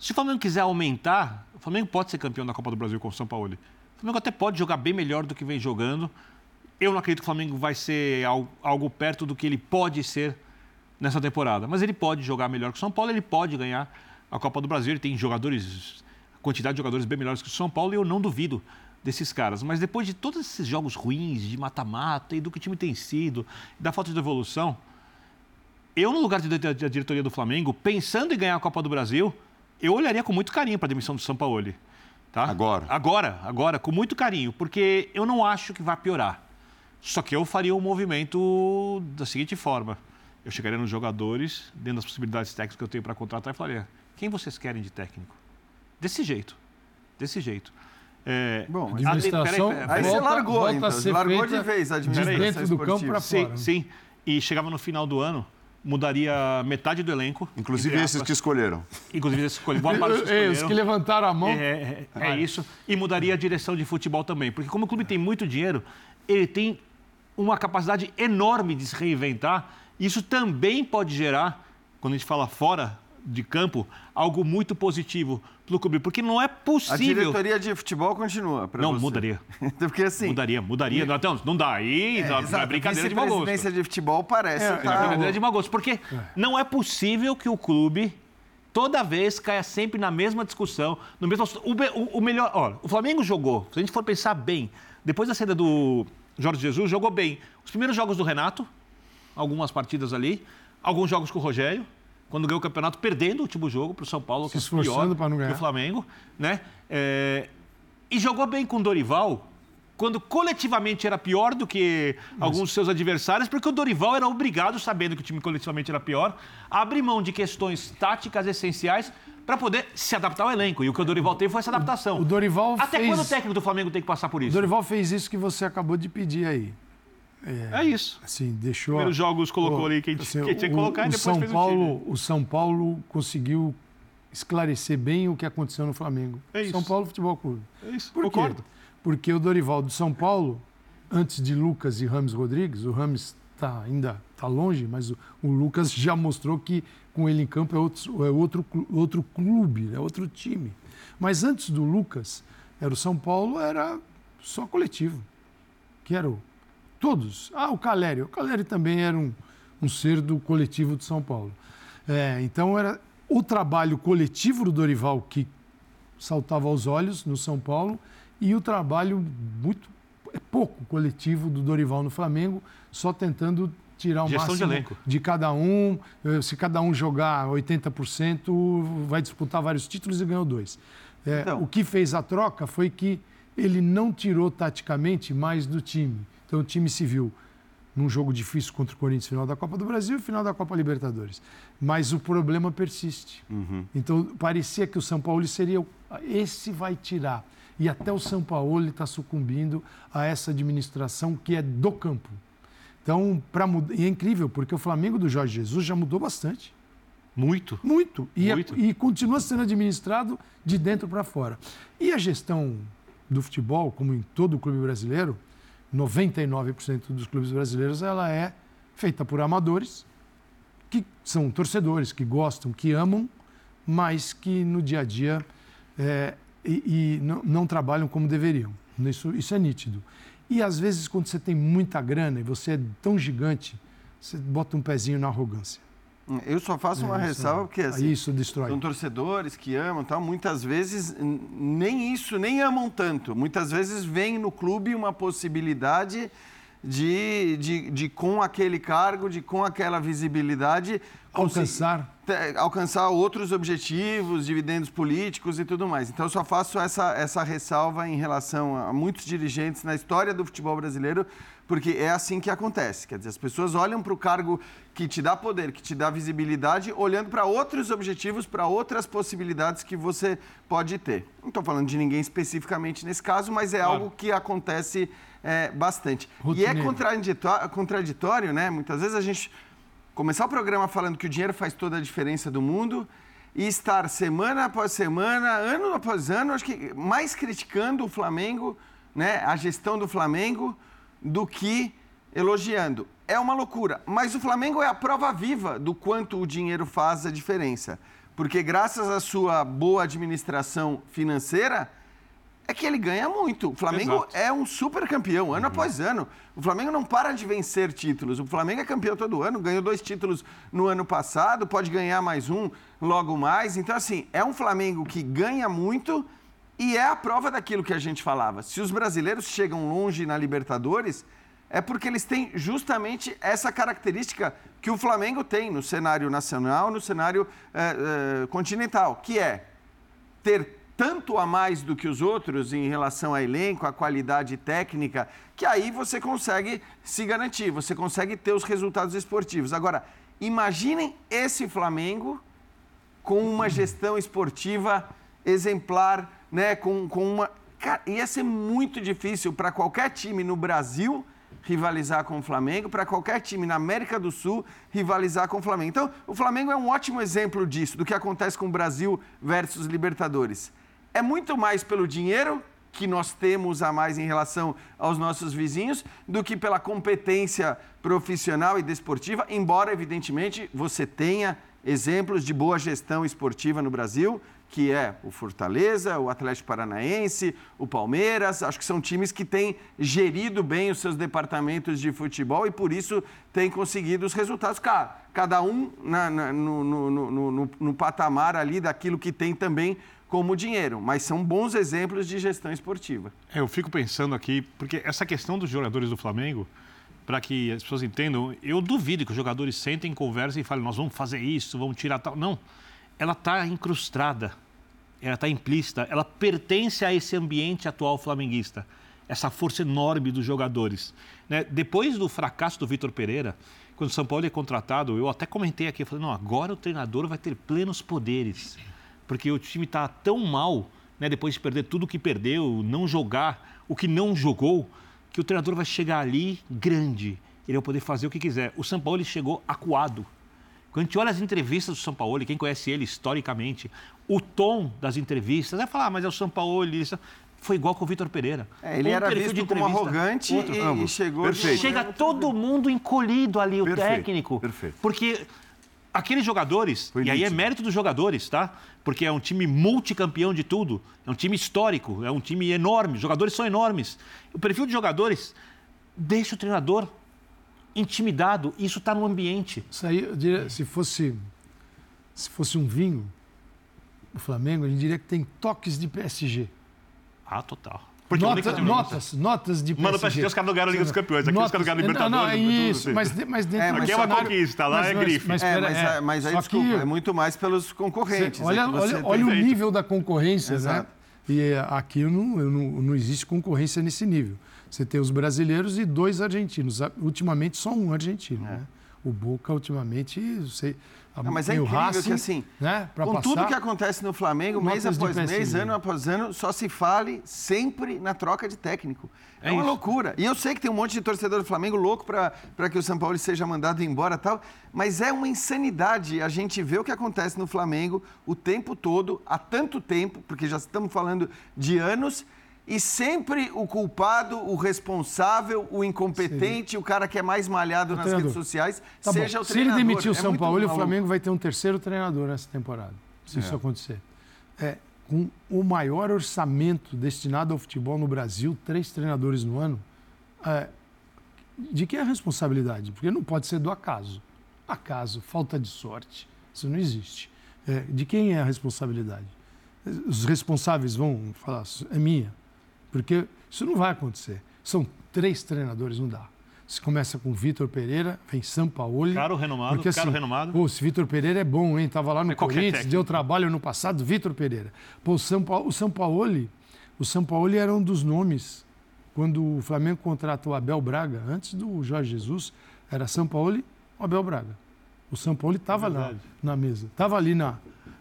Speaker 3: Se o Flamengo quiser aumentar, o Flamengo pode ser campeão da Copa do Brasil com o São Paulo. O Flamengo até pode jogar bem melhor do que vem jogando. Eu não acredito que o Flamengo vai ser algo perto do que ele pode ser nessa temporada. Mas ele pode jogar melhor que o São Paulo, ele pode ganhar a Copa do Brasil. Ele tem jogadores, quantidade de jogadores bem melhores que o São Paulo e eu não duvido desses caras. Mas depois de todos esses jogos ruins, de mata-mata e do que o time tem sido, da falta de evolução, eu, no lugar da diretoria do Flamengo, pensando em ganhar a Copa do Brasil, eu olharia com muito carinho para a demissão do São Paulo. Tá?
Speaker 1: Agora?
Speaker 3: Agora, agora, com muito carinho, porque eu não acho que vai piorar. Só que eu faria um movimento da seguinte forma: eu chegaria nos jogadores, dentro das possibilidades técnicas que eu tenho para contratar, e falaria: quem vocês querem de técnico? Desse jeito. Desse jeito.
Speaker 4: É, Bom, administração.
Speaker 2: Peraí, peraí, aí você largou, volta então, você largou de vez a administração.
Speaker 4: De dentro do campo para
Speaker 3: fora. Sim, sim. E chegava no final do ano, mudaria metade do elenco.
Speaker 1: Inclusive esses que escolheram.
Speaker 3: Inclusive esses que escolheram.
Speaker 4: Os que levantaram a mão.
Speaker 3: É, é, é, é isso. E mudaria a direção de futebol também. Porque como o clube tem muito dinheiro, ele tem uma capacidade enorme de se reinventar. Isso também pode gerar, quando a gente fala fora de campo, algo muito positivo para o clube, porque não é possível. A
Speaker 2: diretoria de futebol continua.
Speaker 3: Não,
Speaker 2: você.
Speaker 3: mudaria.
Speaker 2: porque assim.
Speaker 3: Mudaria, mudaria. Não, então, não dá. Aí é, não, é brincadeira de mau gosto.
Speaker 2: presidência de futebol parece. É,
Speaker 3: tá... é brincadeira de mau gosto. Porque é. não é possível que o clube toda vez caia sempre na mesma discussão, no mesmo o, o, o melhor, olha, o Flamengo jogou, se a gente for pensar bem, depois da saída do Jorge Jesus, jogou bem. Os primeiros jogos do Renato, algumas partidas ali, alguns jogos com o Rogério, quando ganhou o campeonato, perdendo o último jogo para o São Paulo,
Speaker 4: Se que é pior para não ganhar.
Speaker 3: que o Flamengo, né? É... E jogou bem com o Dorival, quando coletivamente era pior do que Mas... alguns dos seus adversários, porque o Dorival era obrigado, sabendo que o time coletivamente era pior, a abrir mão de questões táticas essenciais para poder se adaptar ao elenco. E o que o Dorival teve foi essa adaptação.
Speaker 4: O, o Dorival
Speaker 3: Até
Speaker 4: fez...
Speaker 3: quando o técnico do Flamengo tem que passar por isso?
Speaker 4: O Dorival fez isso que você acabou de pedir aí.
Speaker 3: É, é isso.
Speaker 4: Assim, deixou.
Speaker 3: Primeiros jogos colocou o, ali quem, assim, quem tinha que colocar o, e depois
Speaker 4: São
Speaker 3: fez
Speaker 4: Paulo,
Speaker 3: o time.
Speaker 4: O São Paulo conseguiu esclarecer bem o que aconteceu no Flamengo.
Speaker 3: É isso.
Speaker 4: São Paulo Futebol Clube.
Speaker 3: É isso.
Speaker 4: Por
Speaker 3: Concordo.
Speaker 4: Quê? Porque o Dorival do São Paulo, antes de Lucas e Rames Rodrigues, o Rames tá, ainda está longe, mas o, o, Lucas já mostrou que com ele em campo é outro, é outro, outro clube, é outro time. Mas antes do Lucas, era o São Paulo, era só coletivo. Que era o Todos. Ah, o Calério. O Calério também era um, um ser do coletivo de São Paulo. É, então, era o trabalho coletivo do Dorival que saltava aos olhos no São Paulo e o trabalho muito é pouco coletivo do Dorival no Flamengo, só tentando tirar o
Speaker 3: Gestão
Speaker 4: máximo
Speaker 3: de,
Speaker 4: de, cada um. Eh, se cada um jogar 80%, vai disputar vários títulos e ganhou dois. É, então... O que fez a troca foi que ele não tirou taticamente mais do time. Então o time se viu num jogo difícil contra o Corinthians, final da Copa do Brasil e final da Copa Libertadores. Mas o problema persiste. Uhum. Então parecia que o São Paulo seria esse vai tirar. E até o São Paulo está sucumbindo a essa administração que é do campo. Então, para e é incrível, porque o Flamengo do Jorge Jesus já mudou bastante.
Speaker 3: Muito.
Speaker 4: Muito.
Speaker 3: E, é, Muito.
Speaker 4: E continua sendo administrado de dentro para fora. E a gestão do futebol, como em todo o clube brasileiro, 99% dos clubes brasileiros, ela é feita por amadores, que são torcedores, que gostam, que amam, mas que no dia a dia é, e, e não, não, trabalham como deveriam. Isso, isso é nítido. E às vezes, quando você tem muita grana e você é tão gigante, você bota um pezinho na arrogância.
Speaker 2: Eu só faço uma é, ressalva porque assim,
Speaker 4: isso destrói.
Speaker 2: são torcedores que amam, tal. Muitas vezes nem isso, nem amam tanto. Muitas vezes vem no clube uma possibilidade de, de, de com aquele cargo, de com aquela visibilidade
Speaker 4: alcançar
Speaker 2: alcançar outros objetivos, dividendos políticos e tudo mais. Então eu só faço essa essa ressalva em relação a muitos dirigentes na história do futebol brasileiro porque é assim que acontece. Quer dizer, as pessoas olham para o cargo que te dá poder, que te dá visibilidade, olhando para outros objetivos, para outras possibilidades que você pode ter. Não estou falando de ninguém especificamente nesse caso, mas é claro. algo que acontece é, bastante. Rotineiro. E é contraditório, contraditório, né? Muitas vezes a gente começar o programa falando que o dinheiro faz toda a diferença do mundo e estar semana após semana, ano após ano, acho que mais criticando o Flamengo, né? A gestão do Flamengo do que elogiando. É uma loucura, mas o Flamengo é a prova viva do quanto o dinheiro faz a diferença. Porque graças à sua boa administração financeira, é que ele ganha muito. O Flamengo Exato. é um super campeão, ano uhum. após ano. O Flamengo não para de vencer títulos. O Flamengo é campeão todo ano, ganhou dois títulos no ano passado, pode ganhar mais um logo mais. Então, assim, é um Flamengo que ganha muito e é a prova daquilo que a gente falava. Se os brasileiros chegam longe na Libertadores, é porque eles têm justamente essa característica que o Flamengo tem no cenário nacional, no cenário é, é, continental, que é ter tanto a mais do que os outros em relação a elenco, a qualidade técnica, que aí você consegue se garantir, você consegue ter os resultados esportivos. Agora, imaginem esse Flamengo com uma gestão esportiva exemplar, né? Com, com uma. Cara, ia ser muito difícil para qualquer time no Brasil rivalizar com o Flamengo, para qualquer time na América do Sul rivalizar com o Flamengo. Então, o Flamengo é um ótimo exemplo disso, do que acontece com o Brasil versus Libertadores é muito mais pelo dinheiro que nós temos a mais em relação aos nossos vizinhos do que pela competência profissional e desportiva, embora, evidentemente, você tenha exemplos de boa gestão esportiva no Brasil, que é o Fortaleza, o Atlético Paranaense, o Palmeiras. Acho que são times que têm gerido bem os seus departamentos de futebol e por isso têm conseguido os resultados. Cada um na, na, no, no, no, no patamar ali daquilo que tem também como dinheiro, mas são bons exemplos de gestão esportiva.
Speaker 3: É, eu fico pensando aqui, porque essa questão dos jogadores do Flamengo, para que as pessoas entendam, eu duvido que os jogadores sentem, conversem e falem, nós vamos fazer isso, vamos tirar tal. Não, ela está incrustada, ela está implícita, ela pertence a esse ambiente atual flamenguista, essa força enorme dos jogadores. Né? Depois do fracasso do Vitor Pereira, quando o São Paulo é contratado, eu até comentei aqui, eu falei, não, agora o treinador vai ter plenos poderes porque o time está tão mal, né, depois de perder tudo o que perdeu, não jogar o que não jogou, que o treinador vai chegar ali grande. Ele vai poder fazer o que quiser. O São Paulo chegou acuado. Quando a gente olha as entrevistas do São Paulo, quem conhece ele historicamente, o tom das entrevistas, vai falar, ah, mas é o São Paulo, isso foi igual com o Vitor Pereira.
Speaker 2: É, ele um era visto como arrogante outro, e, chegou...
Speaker 3: Perfeito. Chega todo mundo encolhido ali, o Perfeito. técnico. Perfeito. Porque aqueles jogadores, Foi e aí é mérito dos jogadores, tá? Porque é um time multicampeão de tudo, é um time histórico, é um time enorme, os jogadores são enormes. O perfil de jogadores deixa o treinador intimidado, isso está no ambiente.
Speaker 4: Isso aí, eu diria, se fosse, se fosse um vinho, o Flamengo, a gente diria que tem toques de PSG.
Speaker 3: Ah, total.
Speaker 4: Porque Nota, notas, notas de PSG.
Speaker 3: Mano, PSG os caras não ganharam a Liga dos Campeões, aqui notas, os caras ganharam Libertadores.
Speaker 4: Não, não, é isso, mas, mas dentro
Speaker 3: é, mas Aqui é uma conquista, lá é grife.
Speaker 2: Mas, é, mas, é, mas aí, desculpa, que, é muito mais pelos concorrentes.
Speaker 4: Você, olha, olha, olha o nível da concorrência, né? Exato. né? E aqui não, não, não existe concorrência nesse nível. Você tem os brasileiros e dois argentinos. Ultimamente, só um argentino, é. né? O Boca, ultimamente, sei,
Speaker 2: não, mas é incrível Racing, que assim, né, com passar, tudo que acontece no Flamengo, mês após mês, ano após ano, só se fale sempre na troca de técnico. É, é uma isso. loucura. E eu sei que tem um monte de torcedor do Flamengo louco para que o São Paulo seja mandado embora tal, mas é uma insanidade a gente ver o que acontece no Flamengo o tempo todo, há tanto tempo, porque já estamos falando de anos, e sempre o culpado, o responsável, o incompetente, Sim. o cara que é mais malhado o nas redes sociais,
Speaker 4: tá
Speaker 2: seja
Speaker 4: bom.
Speaker 2: o treinador.
Speaker 4: Se ele demitir o é São Paulo, o Flamengo vai ter um terceiro treinador nessa temporada, se é. isso acontecer. É, com o maior orçamento destinado ao futebol no Brasil, três treinadores no ano, é, de quem é a responsabilidade? Porque não pode ser do acaso. Acaso, falta de sorte, isso não existe. É, de quem é a responsabilidade? Os responsáveis vão falar, é minha. Porque isso não vai acontecer. São três treinadores, não dá. Se começa com Vitor Pereira, vem Sampaoli.
Speaker 3: Caro renomado, porque, assim, caro renomado.
Speaker 4: Pô, esse Vitor Pereira é bom, hein? Tava lá no é Corinthians, deu trabalho no passado, Vitor Pereira. Pô, o, São o Sampaoli, o Sampaoli era um dos nomes. Quando o Flamengo contratou Abel Braga, antes do Jorge Jesus, era Sampaoli ou Abel Braga. O Sampaoli estava é na, na mesa, estava ali na,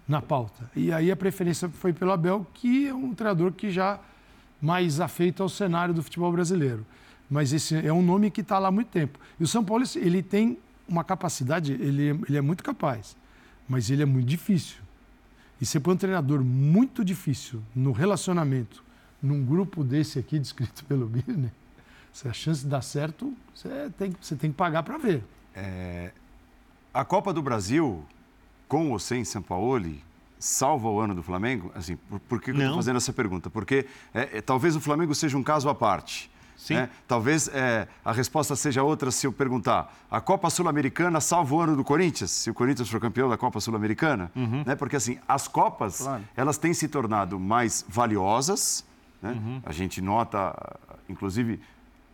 Speaker 4: na pauta. E aí a preferência foi pelo Abel, que é um treinador que já mais afeito ao cenário do futebol brasileiro. Mas esse é um nome que está lá há muito tempo. E o São Paulo, ele tem uma capacidade, ele, ele é muito capaz, mas ele é muito difícil. E você põe um treinador muito difícil no relacionamento, num grupo desse aqui, descrito pelo Birner, se a chance de dar certo, você tem, você tem que pagar para ver.
Speaker 1: É, a Copa do Brasil, com ou sem Sampaoli, salva o ano do Flamengo? Assim, por, por que, que eu estou fazendo essa pergunta? Porque é, é, talvez o Flamengo seja um caso à parte. Sim. Né? Talvez é, a resposta seja outra se eu perguntar: a Copa Sul-Americana salva o ano do Corinthians, se o Corinthians for campeão da Copa Sul-Americana? Uhum. Né? Porque assim, as Copas, claro. elas têm se tornado mais valiosas. Né? Uhum. A gente nota, inclusive,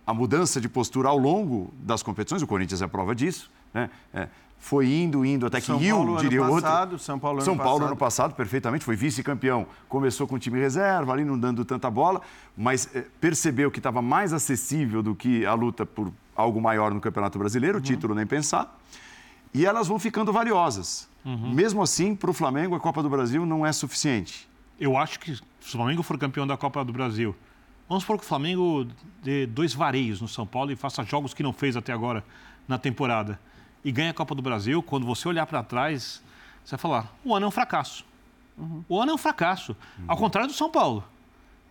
Speaker 1: a mudança de postura ao longo das competições, o Corinthians é a prova disso. Né? É, foi indo, indo, até que São Rio, Paulo, diria
Speaker 2: ano
Speaker 1: passado,
Speaker 2: outro. São Paulo, ano
Speaker 1: São Paulo,
Speaker 2: passado.
Speaker 1: ano passado, perfeitamente, foi vice-campeão. Começou com time reserva, ali não dando tanta bola, mas é, percebeu que estava mais acessível do que a luta por algo maior no Campeonato Brasileiro, uhum. o título nem pensar. E elas vão ficando valiosas. Uhum. Mesmo assim, para o Flamengo, a Copa do Brasil não é suficiente.
Speaker 3: Eu acho que se o Flamengo for campeão da Copa do Brasil, vamos supor que o Flamengo dê dois vareios no São Paulo e faça jogos que não fez até agora na temporada e ganha a Copa do Brasil, quando você olhar para trás, você vai falar: o ano é um fracasso. Uhum. O ano é um fracasso. Uhum. Ao contrário do São Paulo.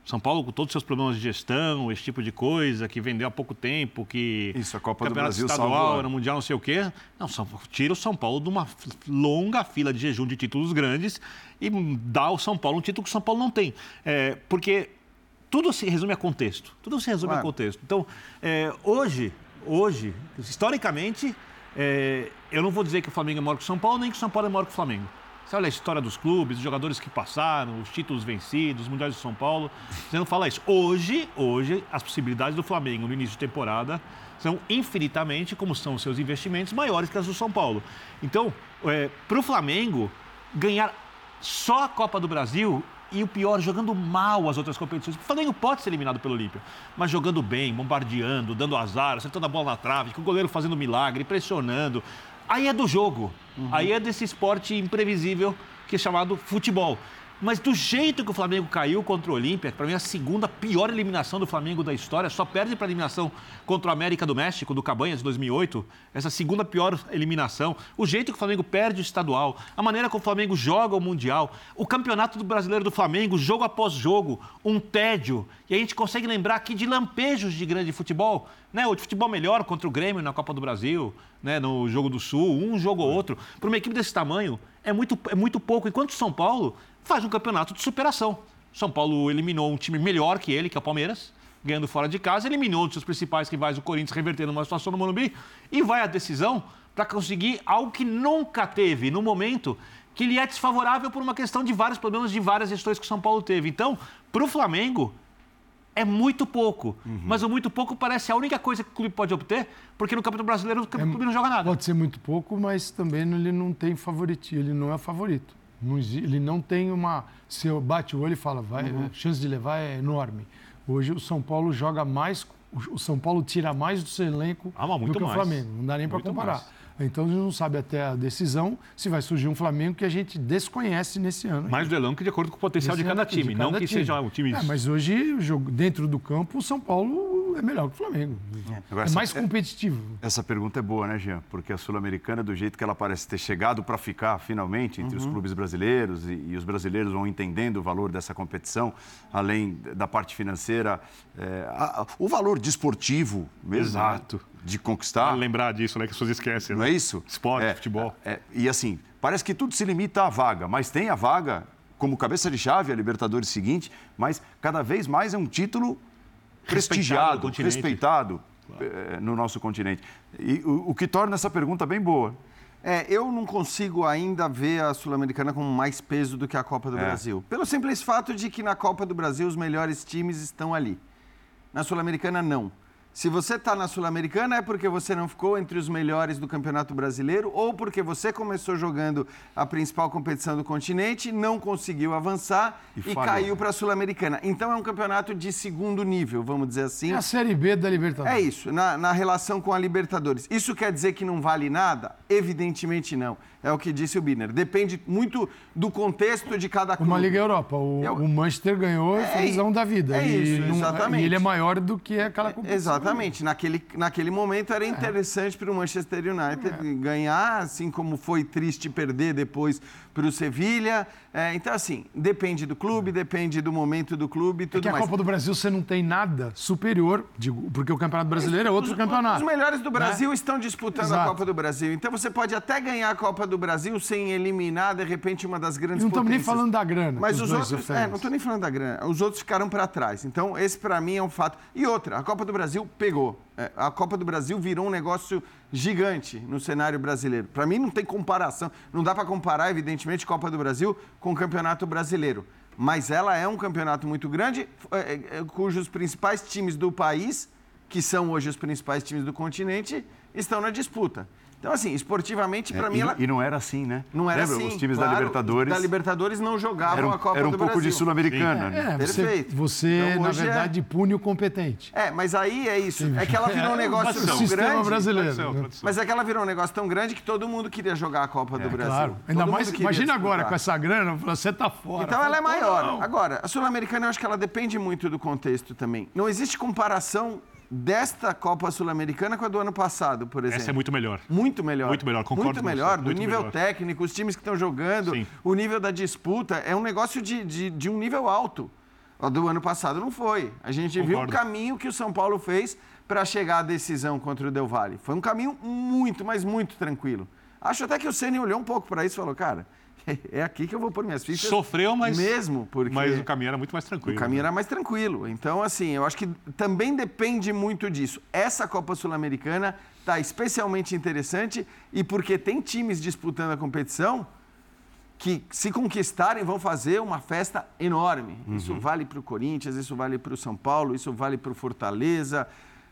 Speaker 3: São Paulo, com todos os seus problemas de gestão, esse tipo de coisa, que vendeu há pouco tempo, que.
Speaker 1: Isso, a Copa do Brasil
Speaker 3: estadual, era mundial, não sei o quê. Não, tira o São Paulo de uma longa fila de jejum de títulos grandes e dá ao São Paulo um título que o São Paulo não tem. É, porque tudo se resume a contexto. Tudo se resume claro. a contexto. Então, é, hoje, hoje, historicamente, é, eu não vou dizer que o Flamengo é maior que o São Paulo, nem que o São Paulo é maior que o Flamengo. Você olha a história dos clubes, os jogadores que passaram, os títulos vencidos, os mundiais do São Paulo. Você não fala isso. Hoje, hoje, as possibilidades do Flamengo no início de temporada são infinitamente, como são os seus investimentos, maiores que as do São Paulo. Então, é, para o Flamengo, ganhar só a Copa do Brasil e o pior, jogando mal as outras competições. O Flamengo pode ser eliminado pelo Olímpia, mas jogando bem, bombardeando, dando azar, acertando a bola na trave, com o goleiro fazendo milagre, pressionando. Aí é do jogo. Uhum. Aí é desse esporte imprevisível que é chamado futebol. Mas do jeito que o Flamengo caiu contra o Olímpia, para mim é a segunda pior eliminação do Flamengo da história, só perde para a eliminação contra o América do México, do Cabanhas, de 2008. Essa segunda pior eliminação. O jeito que o Flamengo perde o estadual, a maneira como o Flamengo joga o Mundial, o campeonato do brasileiro do Flamengo, jogo após jogo, um tédio. E a gente consegue lembrar aqui de lampejos de grande futebol. Né? O de futebol melhor contra o Grêmio na Copa do Brasil, né? no Jogo do Sul, um jogo ou outro. Para uma equipe desse tamanho, é muito, é muito pouco. Enquanto o São Paulo faz um campeonato de superação. São Paulo eliminou um time melhor que ele, que é o Palmeiras, ganhando fora de casa, eliminou um dos seus principais rivais, o Corinthians, revertendo uma situação no Morumbi, e vai à decisão para conseguir algo que nunca teve no momento que lhe é desfavorável por uma questão de vários problemas de várias gestões que o São Paulo teve. Então, para o Flamengo, é muito pouco. Uhum. Mas o muito pouco parece a única coisa que o clube pode obter, porque no Campeonato Brasileiro o clube é, não joga nada.
Speaker 4: Pode ser muito pouco, mas também ele não tem favorito, ele não é favorito. Não, ele não tem uma. Se eu bate o olho e fala, vai, uhum. a chance de levar é enorme. Hoje o São Paulo joga mais, o São Paulo tira mais do seu elenco
Speaker 3: ah,
Speaker 4: do que o Flamengo. Não dá nem para comparar. Mais. Então a gente não sabe até a decisão se vai surgir um Flamengo que a gente desconhece nesse ano.
Speaker 3: Mais do elenco de acordo com o potencial de cada time, de cada não que time. seja um time.
Speaker 4: É, mas hoje, dentro do campo, o São Paulo é melhor que o Flamengo. É, Agora, é mais é- competitivo.
Speaker 1: Essa pergunta é boa, né, Jean? Porque a Sul-Americana, do jeito que ela parece ter chegado para ficar finalmente entre uhum. os clubes brasileiros e, e, os brasileiros vão entendendo o valor dessa competição, além da parte financeira, é, a, o valor desportivo mesmo. Né, Exato. Né? De conquistar.
Speaker 3: Vale lembrar disso, né? Que as pessoas esquecem.
Speaker 1: Não
Speaker 3: né?
Speaker 1: é isso?
Speaker 3: Esporte, é, futebol.
Speaker 1: É, e assim, parece que tudo se limita à vaga, mas tem a vaga como cabeça de chave, a Libertadores seguinte, mas cada vez mais é um título prestigiado, respeitado, respeitado claro. Eh, no nosso continente. E o, o que torna essa pergunta bem boa.
Speaker 2: É, eu não consigo ainda ver a Sul-Americana com mais peso do que a Copa do é. Brasil. Pelo simples fato de que na Copa do Brasil os melhores times estão ali. Na Sul-Americana, não. Se você está na Sul-Americana é porque você não ficou entre os melhores do Campeonato Brasileiro ou porque você começou jogando a principal competição do continente, não conseguiu avançar e, e caiu para a Sul-Americana. Então é um campeonato de segundo nível, vamos dizer assim. É
Speaker 4: a Série B da Libertadores.
Speaker 2: É isso, na, na relação com a Libertadores. Isso quer dizer que não vale nada? Evidentemente não. É o que disse o Biner. Depende muito do contexto de cada clube.
Speaker 4: Uma Liga Europa. O, é o... o Manchester ganhou é, felizão da vida.
Speaker 2: É isso,
Speaker 4: não,
Speaker 2: exatamente.
Speaker 4: E ele é maior do que aquela competição.
Speaker 2: Exatamente. Exatamente. Naquele, naquele momento era interessante para o Manchester United ganhar, assim como foi triste perder depois para o Sevilha. É, então, assim, depende do clube, depende do momento do clube e
Speaker 4: É
Speaker 2: tudo
Speaker 4: que a
Speaker 2: mais.
Speaker 4: Copa do Brasil você não tem nada superior, digo, porque o Campeonato Brasileiro é outro
Speaker 2: Os
Speaker 4: campeonato.
Speaker 2: melhores do Brasil estão disputando a
Speaker 4: Exato.
Speaker 2: Copa do Brasil. Então você pode até ganhar a Copa do Brasil sem eliminar, de repente, uma das grandes
Speaker 4: Não estamos nem falando da grana.
Speaker 2: Mas
Speaker 4: que
Speaker 2: os
Speaker 4: dois
Speaker 2: outros. É, não estou nem falando da grana. Os outros ficaram para trás. Então, esse para mim é um fato. E outra, a Copa do Brasil pegou. É, a Copa do Brasil virou um negócio gigante no cenário brasileiro. Para mim não tem comparação. Não dá para comparar, evidentemente, Copa do Brasil com o Campeonato Brasileiro. Mas ela é um campeonato muito grande, é, é, cujos principais times do país, que são hoje os principais times do continente, estão na disputa. Então, assim, esportivamente, para
Speaker 1: É,
Speaker 2: mim,
Speaker 1: e,
Speaker 2: ela
Speaker 1: e não era assim, né?
Speaker 2: não era
Speaker 1: Lembra?
Speaker 2: assim.
Speaker 1: Os times da
Speaker 2: claro,
Speaker 1: Libertadores
Speaker 2: Da Libertadores não jogavam
Speaker 1: eram,
Speaker 2: a Copa
Speaker 1: era um
Speaker 2: do
Speaker 1: pouco
Speaker 2: Brasil.
Speaker 1: de Sul-Americana. né?
Speaker 4: É,
Speaker 2: Perfeito.
Speaker 4: você
Speaker 2: Então,
Speaker 4: na
Speaker 2: é-
Speaker 4: verdade, pune o competente.
Speaker 2: É, mas aí é isso. É que ela virou um negócio
Speaker 3: tradição.
Speaker 2: tão
Speaker 4: o sistema
Speaker 2: grande.
Speaker 4: brasileiro.
Speaker 3: Tradição,
Speaker 4: né?
Speaker 3: tradição.
Speaker 2: Mas é que ela virou um negócio tão grande que todo mundo queria jogar a Copa do Brasil.
Speaker 4: Claro.
Speaker 2: Todo
Speaker 4: Ainda mais, imagina
Speaker 2: disputar.
Speaker 4: agora com essa grana, você tá fora.
Speaker 2: Então ela é maior. Agora, a Sul-Americana eu acho que ela depende muito do contexto também. Não existe comparação desta Copa Sul-Americana com a do ano passado, por exemplo.
Speaker 3: Essa é muito melhor.
Speaker 2: Muito melhor.
Speaker 3: Muito melhor, concordo
Speaker 2: Muito melhor, do
Speaker 3: Muito
Speaker 2: nível
Speaker 3: melhor.
Speaker 2: técnico, os times que estão jogando,
Speaker 3: Sim.
Speaker 2: o nível da disputa. É um negócio de, de, de um nível alto. A do ano passado não foi. A gente viu o
Speaker 3: Concordo.
Speaker 2: caminho que o São Paulo fez para chegar à decisão contra o Del Valle. Foi um caminho muito, mas muito tranquilo. Acho até que o Ceni olhou um pouco para isso e falou, cara, é aqui que eu vou pôr minhas fichas.
Speaker 3: Sofreu, mas,
Speaker 2: Mesmo, porque...
Speaker 3: mas o caminho era muito mais tranquilo.
Speaker 2: O caminho
Speaker 3: né?
Speaker 2: era mais tranquilo. Então, assim, eu acho que também depende muito disso. Essa Copa Sul-Americana está especialmente interessante e porque tem times disputando a competição que, se conquistarem, vão fazer uma festa enorme. Isso vale para o Corinthians, isso vale para o São Paulo, isso vale para o Fortaleza.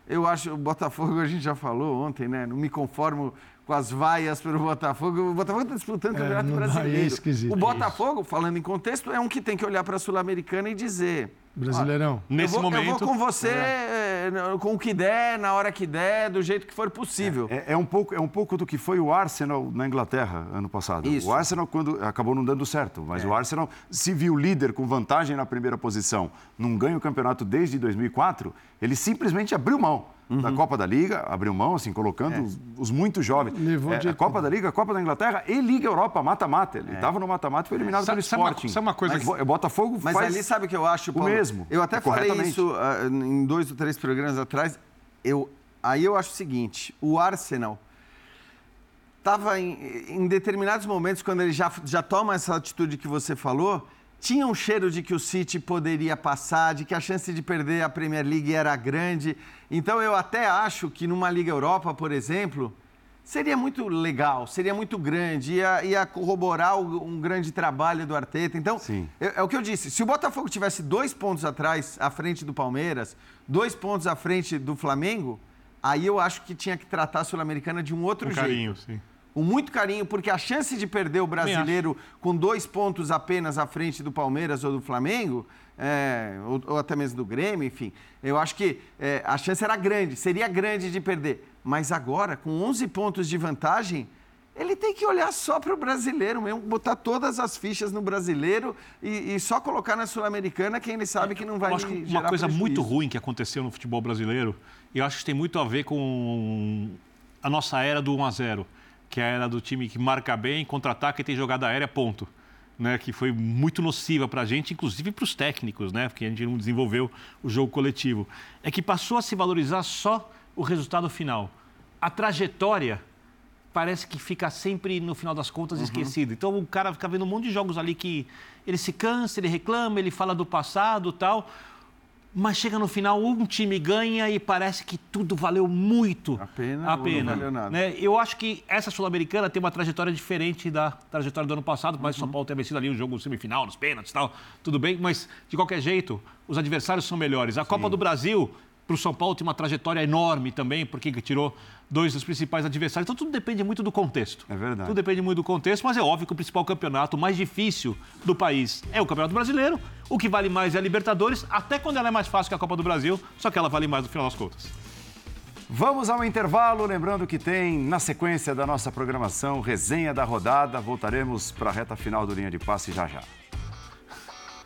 Speaker 2: Eu acho, o Botafogo, a gente já falou ontem, né? Não me conformo com as vaias pelo Botafogo. O Botafogo está disputando o
Speaker 4: É,
Speaker 2: Campeonato
Speaker 4: é
Speaker 2: Brasileiro.
Speaker 4: esquisito.
Speaker 2: o Botafogo, falando em contexto, é um que tem que olhar para a Sul-Americana e dizer:
Speaker 4: Brasileirão.
Speaker 3: Nesse
Speaker 2: eu vou,
Speaker 3: momento.
Speaker 2: Eu vou com você eh, com o que der, na hora que der, do jeito que for possível.
Speaker 1: É, é um pouco, é um pouco do que foi o Arsenal na Inglaterra ano passado.
Speaker 2: Isso.
Speaker 1: O Arsenal quando acabou não dando certo, mas o Arsenal se viu líder com vantagem na primeira posição, não ganha o campeonato desde 2004, ele simplesmente abriu mão da Copa da Liga, abriu mão assim colocando os, os muito jovens.
Speaker 4: Levou
Speaker 1: É, a Copa da Liga, a Copa da Inglaterra e Liga Europa mata-mata. Ele estava no mata-mata e foi eliminado
Speaker 3: Sabe-
Speaker 1: pelo
Speaker 3: sabe uma-
Speaker 1: Sporting.
Speaker 3: sabe uma coisa
Speaker 1: Mas
Speaker 3: que-
Speaker 1: o Botafogo
Speaker 2: Mas
Speaker 1: faz
Speaker 2: ali, sabe o que eu acho, Paulo?
Speaker 1: mesmo,
Speaker 2: Eu até falei isso ah, em dois ou três programas atrás. Eu, aí eu acho o seguinte: o Arsenal estava em, em determinados momentos, quando ele já, já toma essa atitude que você falou, tinha um cheiro de que o City poderia passar, de que a chance de perder a Premier League era grande. Então eu até acho que numa Liga Europa, por exemplo, seria muito legal, seria muito grande, ia, ia corroborar um grande trabalho do Arteta. Então, é, é o que eu disse. Se o Botafogo tivesse dois pontos atrás, à frente do Palmeiras, dois pontos à frente do Flamengo, aí eu acho que tinha que tratar a Sul-Americana de um outro
Speaker 3: Com
Speaker 2: jeito.
Speaker 3: carinho, sim.
Speaker 2: Com muito carinho, porque a chance de perder o brasileiro com dois pontos apenas à frente do Palmeiras ou do Flamengo, é, ou, ou até mesmo do Grêmio, enfim, eu acho que é, a chance era grande, seria grande de perder. Mas agora, com 11 pontos de vantagem, ele tem que olhar só para o brasileiro mesmo, botar todas as fichas no brasileiro e, e só colocar na Sul-Americana quem ele sabe que não vai
Speaker 3: Eu acho que uma coisa muito
Speaker 2: prejuízo.
Speaker 3: ruim que aconteceu no futebol brasileiro, e eu acho que tem muito a ver com a nossa era do 1 a 0 que é era do time que marca bem, contra-ataca e tem jogada aérea, ponto. Né, que foi muito nociva para a gente, inclusive para os técnicos, né, porque a gente não desenvolveu o jogo coletivo. É que passou a se valorizar só o resultado final. A trajetória parece que fica sempre, no final das contas,
Speaker 2: Uhum.
Speaker 3: esquecida. Então o cara fica vendo um monte de jogos ali que ele se cansa, ele reclama, ele fala do passado tal. Mas chega no final, um time ganha e parece que tudo valeu muito
Speaker 2: A pena
Speaker 3: a
Speaker 2: ou não
Speaker 3: pena.
Speaker 2: valeu nada.
Speaker 3: né? Eu acho que essa Sul-Americana tem uma trajetória diferente da trajetória do ano passado, mas
Speaker 2: Uhum.
Speaker 3: São Paulo ter vencido ali o jogo semifinal, nos pênaltis e tal, tudo bem, mas de qualquer jeito, os adversários são melhores. A Copa do Brasil, para o São Paulo, tem uma trajetória enorme também, porque tirou dois dos principais adversários. Então tudo depende muito do contexto.
Speaker 1: É verdade.
Speaker 3: Tudo depende muito do contexto, mas é óbvio que o principal campeonato, mais difícil do país, é o Campeonato Brasileiro. O que vale mais é a Libertadores, até quando ela é mais fácil que a Copa do Brasil, só que ela vale mais no final das contas.
Speaker 1: Vamos ao intervalo, lembrando que tem na sequência da nossa programação resenha da rodada. Voltaremos para a reta final do linha de passe já já.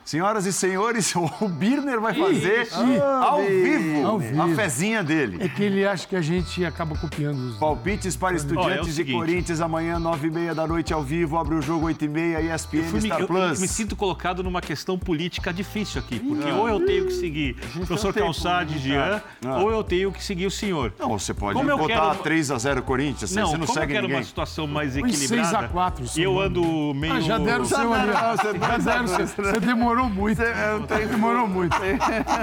Speaker 1: Senhoras e senhores, o Birner vai fazer ao, vivo
Speaker 4: Ao vivo.
Speaker 1: a fezinha dele.
Speaker 4: É que ele acha que a gente acaba copiando os.
Speaker 1: Palpites para
Speaker 3: Ó, é o
Speaker 1: estudiantes de. Corinthians amanhã, 9h30 da noite ao vivo. Abre o jogo 8h30, ESPN
Speaker 3: Fui me-
Speaker 1: Star
Speaker 3: eu,
Speaker 1: Plus.
Speaker 3: eu me sinto colocado numa questão política difícil aqui, porque ou eu tenho que seguir o professor Calçade Jean,
Speaker 1: Ah.
Speaker 3: ou eu tenho que seguir o senhor.
Speaker 1: Não, você pode
Speaker 3: Como eu
Speaker 1: botar
Speaker 3: quero-
Speaker 1: 3x0 Corinthians,
Speaker 3: Não,
Speaker 1: você não
Speaker 3: como eu
Speaker 1: segue
Speaker 3: quero
Speaker 1: ninguém.
Speaker 3: uma situação mais equilibrada,
Speaker 4: 6 a 4,
Speaker 3: e eu ando meio...
Speaker 4: Ah, já deram o seu ali. Já deram. Você demorou muito. Você demorou muito.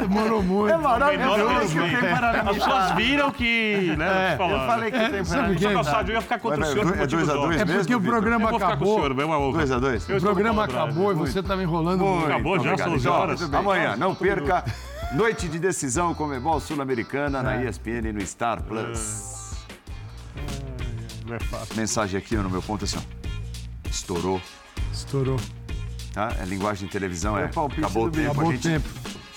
Speaker 4: Demorou muito.
Speaker 2: É maravilhoso que tem
Speaker 3: As pessoas viram que... Né,
Speaker 4: É,
Speaker 3: eu
Speaker 2: Eu falei que tem
Speaker 4: sabe
Speaker 2: para
Speaker 4: o
Speaker 3: Professor
Speaker 4: quê?
Speaker 3: Calçade, eu ia ficar contra o senhor
Speaker 1: é dois a
Speaker 3: motivos
Speaker 1: dois
Speaker 4: É
Speaker 3: óbvios.
Speaker 4: porque o programa
Speaker 3: Eu o
Speaker 4: acabou.
Speaker 3: senhor, vai uma outra.
Speaker 1: 2x2.
Speaker 3: Eu
Speaker 4: O programa
Speaker 3: o
Speaker 4: acabou e você estava enrolando muito.
Speaker 3: Acabou já, são 11
Speaker 1: Então,
Speaker 3: horas.
Speaker 1: Amanhã, não perca. Noite de decisão Comebol Sul-Americana na ESPN e no Star Plus.
Speaker 3: Não é fácil.
Speaker 1: Mensagem aqui no meu ponto assim, ó. Estourou.
Speaker 4: Estourou.
Speaker 1: Tá? É linguagem de televisão, é.
Speaker 2: É palpite
Speaker 1: Acabou o tempo,
Speaker 4: Acabou
Speaker 1: a
Speaker 4: o
Speaker 1: gente
Speaker 4: tempo.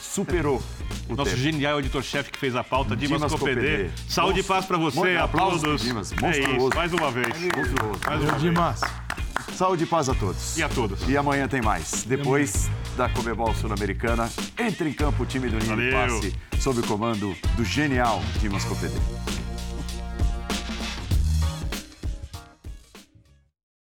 Speaker 1: superou o
Speaker 3: Nosso
Speaker 1: tempo.
Speaker 3: genial editor-chefe que fez a pauta, Dimas,
Speaker 1: Dimas
Speaker 3: Copedê. Saúde e paz pra você, a
Speaker 1: Aplausos. Dimas.
Speaker 3: É isso, mais uma vez.
Speaker 1: Monstruoso.
Speaker 3: Mais uma vez.
Speaker 4: Dimas.
Speaker 1: Saúde e paz a todos.
Speaker 3: E a todos.
Speaker 1: E amanhã tem mais. Depois da Comebol Sul-Americana, entra em campo o time do Ninho. Passe, sob o comando do genial Dimas Copedê.